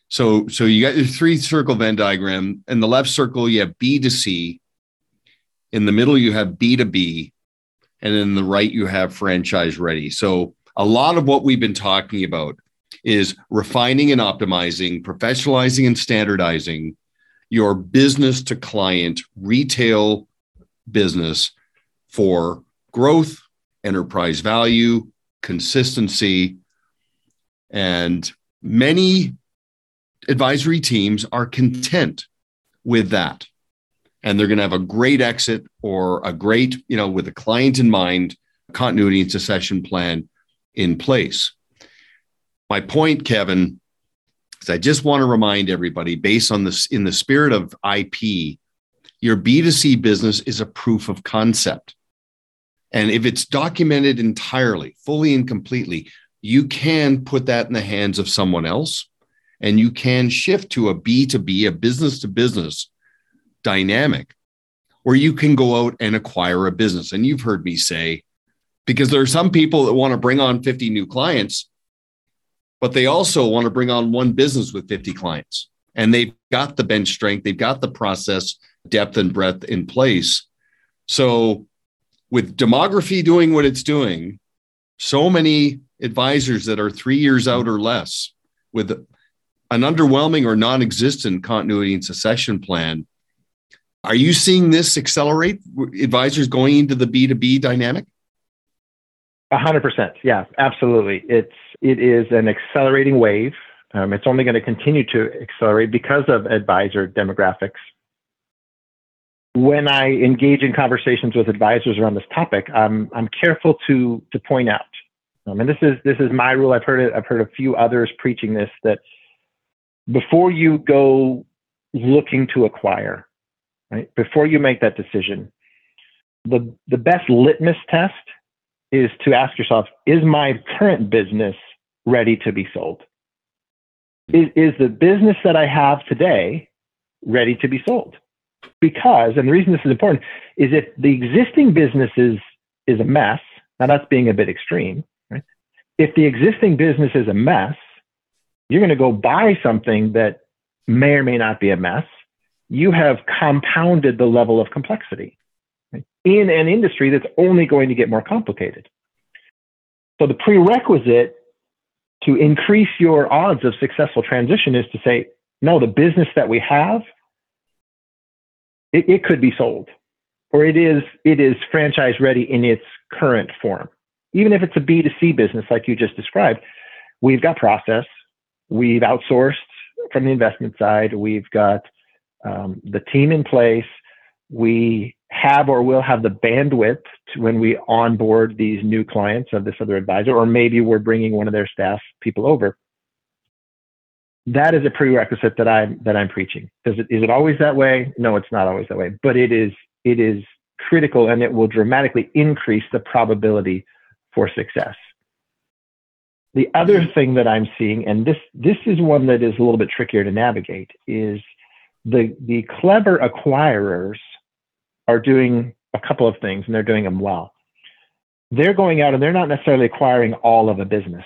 So, so you got your three circle Venn diagram. In the left circle, you have B to C. In the middle, you have B to B. And in the right, you have franchise ready. So, a lot of what we've been talking about is refining and optimizing, professionalizing and standardizing your business to client retail business for growth, enterprise value, consistency. And many advisory teams are content with that. And they're going to have a great exit or a great, you know, with a client in mind, continuity and succession plan in place. My point, Kevin, is I just want to remind everybody, based on this, in the spirit of IP, your B2C business is a proof of concept. And if it's documented entirely, fully and completely, you can put that in the hands of someone else and you can shift to a B2B, a business to business dynamic where you can go out and acquire a business. And you've heard me say, because there are some people that want to bring on 50 new clients, but they also want to bring on one business with 50 clients. And they've got the bench strength, they've got the process depth and breadth in place. So with demography doing what it's doing, so many advisors that are three years out or less with an underwhelming or non existent continuity and succession plan. Are you seeing this accelerate advisors going into the B2B dynamic? Hundred percent. Yeah, absolutely. It's, it is an accelerating wave. Um, it's only going to continue to accelerate because of advisor demographics when I engage in conversations with advisors around this topic, I'm, I'm careful to, to point out, um, and this is, this is my rule. I've heard it, I've heard a few others preaching this, that before you go looking to acquire, right, before you make that decision, the, the best litmus test is to ask yourself, is my current business ready to be sold? Is, is the business that I have today ready to be sold? because, and the reason this is important is if the existing business is, is a mess, now that's being a bit extreme, right? If the existing business is a mess, you're going to go buy something that may or may not be a mess. You have compounded the level of complexity? In an industry that's only going to get more complicated. So the prerequisite to increase your odds of successful transition is to say, no, the business that we have it, it could be sold or it is it is franchise ready in its current form even if it's a b2c business like you just described we've got process we've outsourced from the investment side we've got um, the team in place we have or will have the bandwidth to when we onboard these new clients of this other advisor or maybe we're bringing one of their staff people over that is a prerequisite that I'm that I'm preaching. Does it is it always that way? No, it's not always that way, but it is it is critical and it will dramatically increase the probability for success. The other mm-hmm. thing that I'm seeing, and this this is one that is a little bit trickier to navigate, is the the clever acquirers are doing a couple of things and they're doing them well. They're going out and they're not necessarily acquiring all of a business.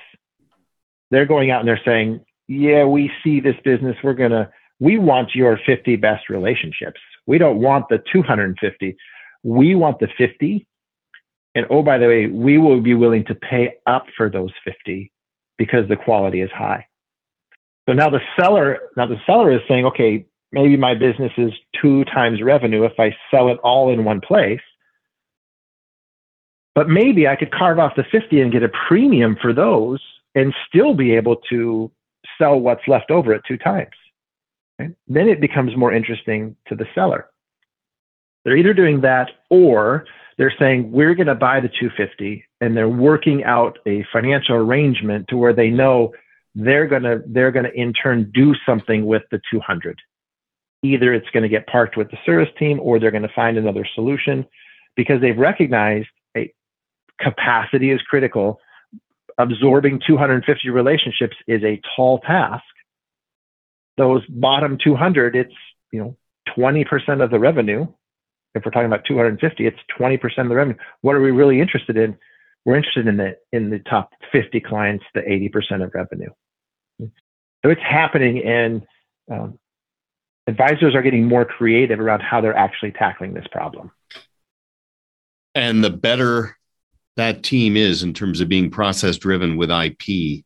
They're going out and they're saying, yeah, we see this business. We're going to, we want your 50 best relationships. We don't want the 250. We want the 50. And oh, by the way, we will be willing to pay up for those 50 because the quality is high. So now the seller, now the seller is saying, okay, maybe my business is two times revenue if I sell it all in one place. But maybe I could carve off the 50 and get a premium for those and still be able to sell what's left over at two times. Then it becomes more interesting to the seller. They're either doing that or they're saying, we're going to buy the 250 and they're working out a financial arrangement to where they know they're gonna they're gonna in turn do something with the 200. Either it's going to get parked with the service team, or they're going to find another solution, because they've recognized capacity is critical. Absorbing 250 relationships is a tall task. Those bottom 200, it's you know 20% of the revenue. If we're talking about 250, it's 20% of the revenue. What are we really interested in? We're interested in the in the top 50 clients, the 80% of revenue. So it's happening, and um, advisors are getting more creative around how they're actually tackling this problem. And the better that team is in terms of being process driven with IP,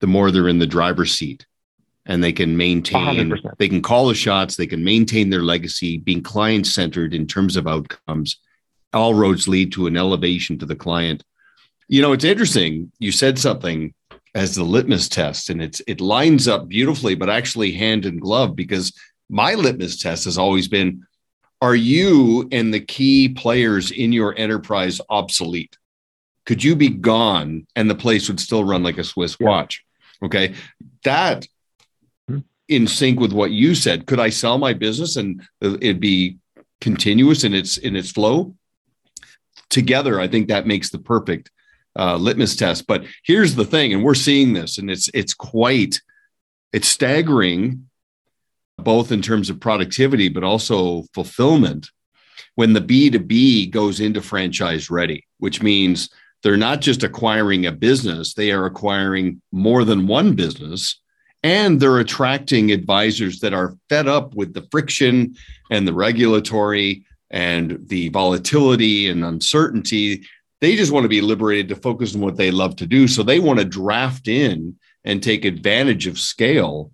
the more they're in the driver's seat and they can maintain 100%. they can call the shots they can maintain their legacy being client centered in terms of outcomes all roads lead to an elevation to the client you know it's interesting you said something as the litmus test and it's it lines up beautifully but actually hand in glove because my litmus test has always been are you and the key players in your enterprise obsolete could you be gone and the place would still run like a swiss watch okay that hmm. in sync with what you said. Could I sell my business and it'd be continuous in its in its flow? Together, I think that makes the perfect uh, litmus test. But here's the thing, and we're seeing this, and it's it's quite it's staggering, both in terms of productivity but also fulfillment. When the B two B goes into franchise ready, which means they're not just acquiring a business; they are acquiring more than one business and they're attracting advisors that are fed up with the friction and the regulatory and the volatility and uncertainty. They just want to be liberated to focus on what they love to do. So they want to draft in and take advantage of scale.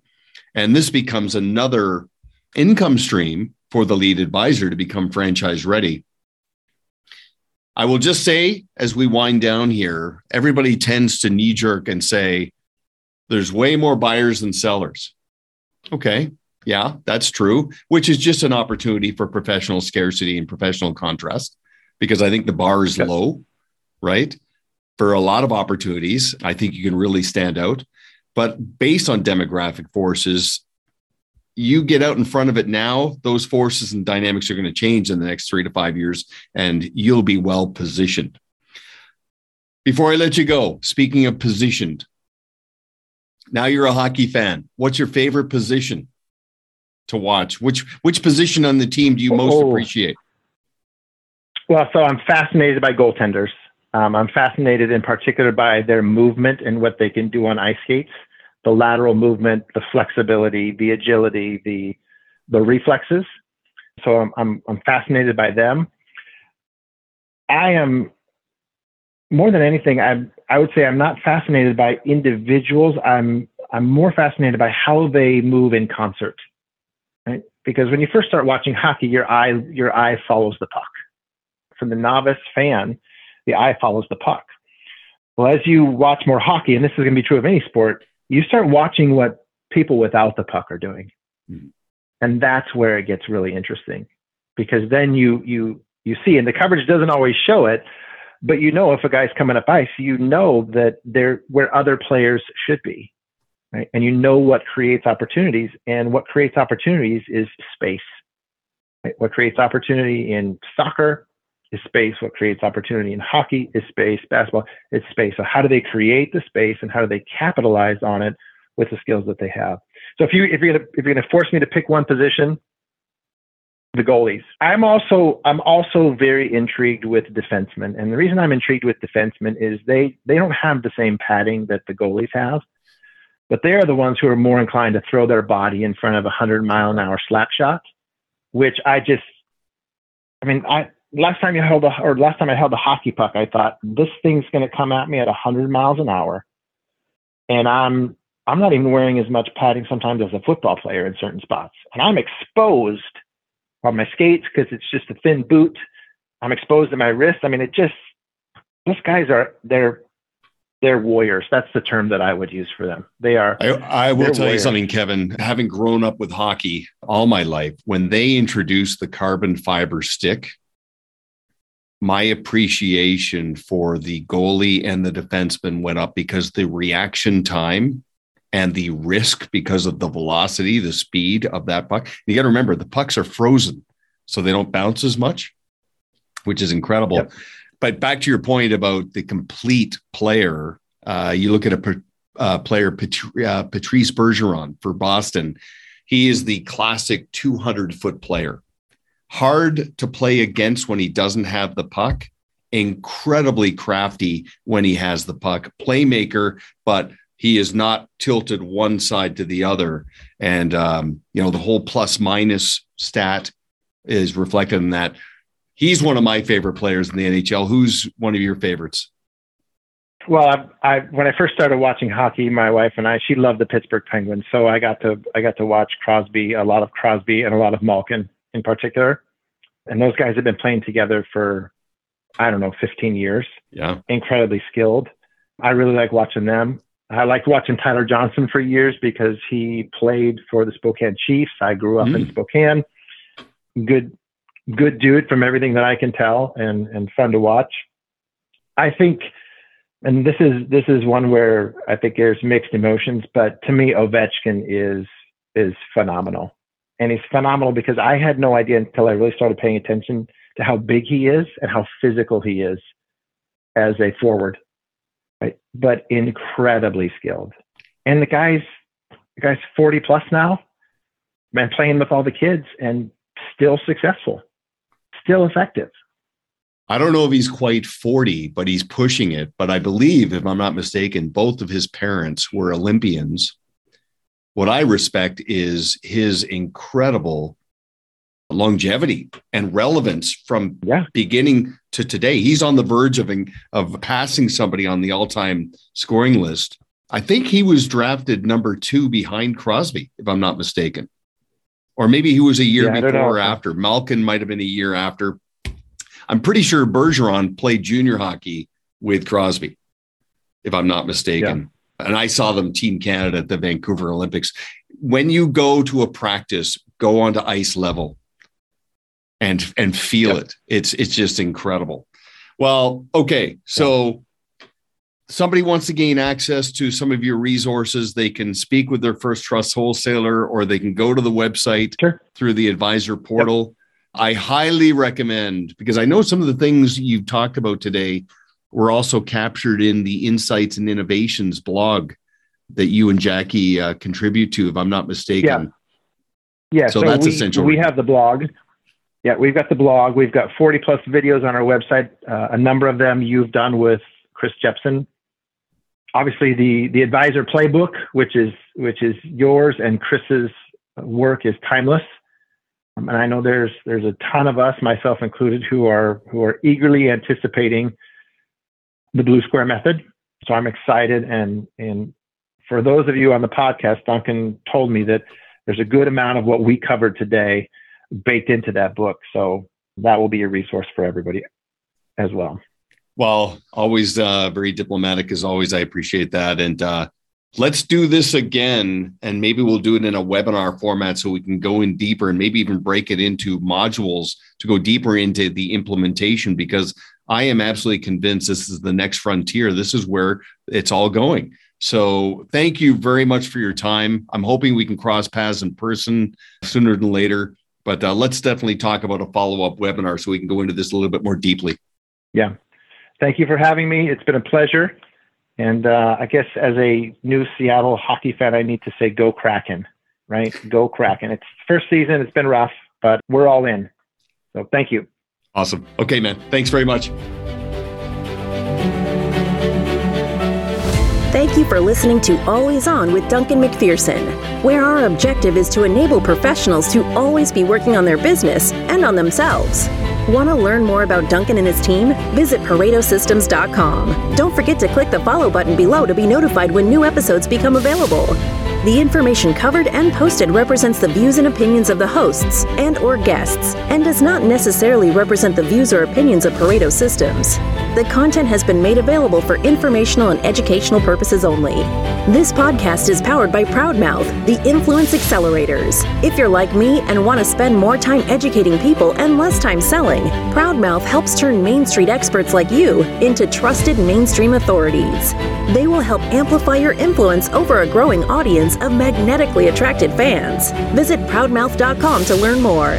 And this becomes another income stream for the lead advisor to become franchise ready. I will just say, as we wind down here, everybody tends to knee jerk and say, there's way more buyers than sellers. Okay. Yeah, that's true, which is just an opportunity for professional scarcity and professional contrast because I think the bar is yes. low, right? For a lot of opportunities, I think you can really stand out. But based on demographic forces, you get out in front of it now, those forces and dynamics are going to change in the next three to five years, and you'll be well positioned. Before I let you go, speaking of positioned, now you're a hockey fan. What's your favorite position to watch? Which which position on the team do you most oh. appreciate? Well, so I'm fascinated by goaltenders. Um, I'm fascinated in particular by their movement and what they can do on ice skates, the lateral movement, the flexibility, the agility, the the reflexes. So I'm I'm, I'm fascinated by them. I am more than anything, I'm I would say I'm not fascinated by individuals. I'm I'm more fascinated by how they move in concert. Right? Because when you first start watching hockey, your eye your eye follows the puck. For the novice fan, the eye follows the puck. Well, as you watch more hockey, and this is going to be true of any sport, you start watching what people without the puck are doing, mm-hmm. and that's where it gets really interesting, because then you you you see, and the coverage doesn't always show it, but you know, if a guy's coming up ice, you know that they're where other players should be, right? And you know what creates opportunities, and what creates opportunities is space. Right? What creates opportunity in soccer is space. What creates opportunity in hockey is space. Basketball is space. So how do they create the space, and how do they capitalize on it with the skills that they have? So if you if you're gonna if you're gonna force me to pick one position, the goalies. I'm also I'm also very intrigued with defensemen, and the reason I'm intrigued with defensemen is they they don't have the same padding that the goalies have, but they are the ones who are more inclined to throw their body in front of a hundred mile an hour slap shot, which I just, I mean, I last time you held a or last time I held a hockey puck, I thought this thing's going to come at me at a hundred miles an hour, and I'm I'm not even wearing as much padding sometimes as a football player in certain spots, and I'm exposed on my skates because it's just a thin boot. I'm exposed to my wrist. I mean, it just those guys are they're they're warriors. That's the term that I would use for them. They are. I, I will tell warriors. you something, Kevin. Having grown up with hockey all my life, when they introduced the carbon fiber stick, my appreciation for the goalie and the defenseman went up because the reaction time and the risk because of the velocity, the speed of that puck. You got to remember the pucks are frozen, so they don't bounce as much, which is incredible. Yep. But back to your point about the complete player, uh, you look at a uh, player, uh, Patrice Bergeron for Boston. He is the classic 200 foot player. Hard to play against when he doesn't have the puck. Incredibly crafty when he has the puck. Playmaker, but he is not tilted one side to the other. And, um, you know, the whole plus minus stat is reflected in that. He's one of my favorite players in the NHL. Who's one of your favorites? Well, I, I when I first started watching hockey, my wife and I, she loved the Pittsburgh Penguins, so I got to I got to watch Crosby, a lot of Crosby, and a lot of Malkin in particular. And those guys have been playing together for I don't know, 15 years. Yeah, incredibly skilled. I really like watching them. I liked watching Tyler Johnson for years because he played for the Spokane Chiefs. I grew up mm. in Spokane. Good, good dude from everything that I can tell, and and fun to watch. I think, and this is this is one where I think there's mixed emotions, but to me, Ovechkin is is phenomenal, and he's phenomenal because I had no idea until I really started paying attention to how big he is and how physical he is as a forward right? But incredibly skilled. And the guy's the guy's 40 plus now, man, playing with all the kids and still successful, still effective. I don't know if he's quite 40, but he's pushing it. But I believe, if I'm not mistaken, both of his parents were Olympians. What I respect is his incredible longevity and relevance from yeah. beginning to today. He's on the verge of of passing somebody on the all-time scoring list. I think he was drafted number 2 behind Crosby if I'm not mistaken. Or maybe he was a year yeah, before or after. Malkin might have been a year after. I'm pretty sure Bergeron played junior hockey with Crosby if I'm not mistaken. Yeah. And I saw them team Canada at the Vancouver Olympics. When you go to a practice, go onto ice level and and feel yep. it. It's it's just incredible. Well, okay, so somebody wants to gain access to some of your resources, they can speak with their first trust wholesaler or they can go to the website sure. through the advisor portal. Yep. I highly recommend because I know some of the things you've talked about today were also captured in the Insights and Innovations blog that you and Jackie uh, contribute to, if I'm not mistaken. Yeah. Yeah. So, so that's we, essential. We have the blog. Yeah, we've got the blog. We've got 40 plus videos on our website. Uh, a number of them you've done with Chris Jepson. Obviously, the the advisor playbook, which is which is yours and Chris's work, is timeless. Um, and I know there's there's a ton of us, myself included, who are who are eagerly anticipating the Blue Square method. So I'm excited, and and for those of you on the podcast, Duncan told me that there's a good amount of what we covered today baked into that book. So that will be a resource for everybody as well. Well, always uh, very diplomatic as always. I appreciate that. And uh, let's do this again. And maybe we'll do it in a webinar format so we can go in deeper and maybe even break it into modules to go deeper into the implementation because I am absolutely convinced this is the next frontier. This is where it's all going. So thank you very much for your time. I'm hoping we can cross paths in person sooner than later. But uh, let's definitely talk about a follow up webinar so we can go into this a little bit more deeply. Yeah. Thank you for having me. It's been a pleasure. And uh, I guess as a new Seattle hockey fan, I need to say go Kraken, right? Go Kraken. It's first season. It's been rough, but we're all in. So thank you. Awesome. Okay, man. Thanks very much. Thank you for listening to Always On with Duncan MacPherson, where our objective is to enable professionals to always be working on their business and on themselves. Want to learn more about Duncan and his team? Visit ParetoSystems.com. Don't forget to click the follow button below to be notified when new episodes become available. The information covered and posted represents the views and opinions of the hosts and or guests and does not necessarily represent the views or opinions of Pareto Systems. The content has been made available for informational and educational purposes only. This podcast is powered by Proudmouth, the Influence Accelerators. If you're like me and want to spend more time educating people and less time selling, Proudmouth helps turn Main Street experts like you into trusted mainstream authorities. They will help amplify your influence over a growing audience of magnetically attracted fans. Visit proudmouth.com to learn more.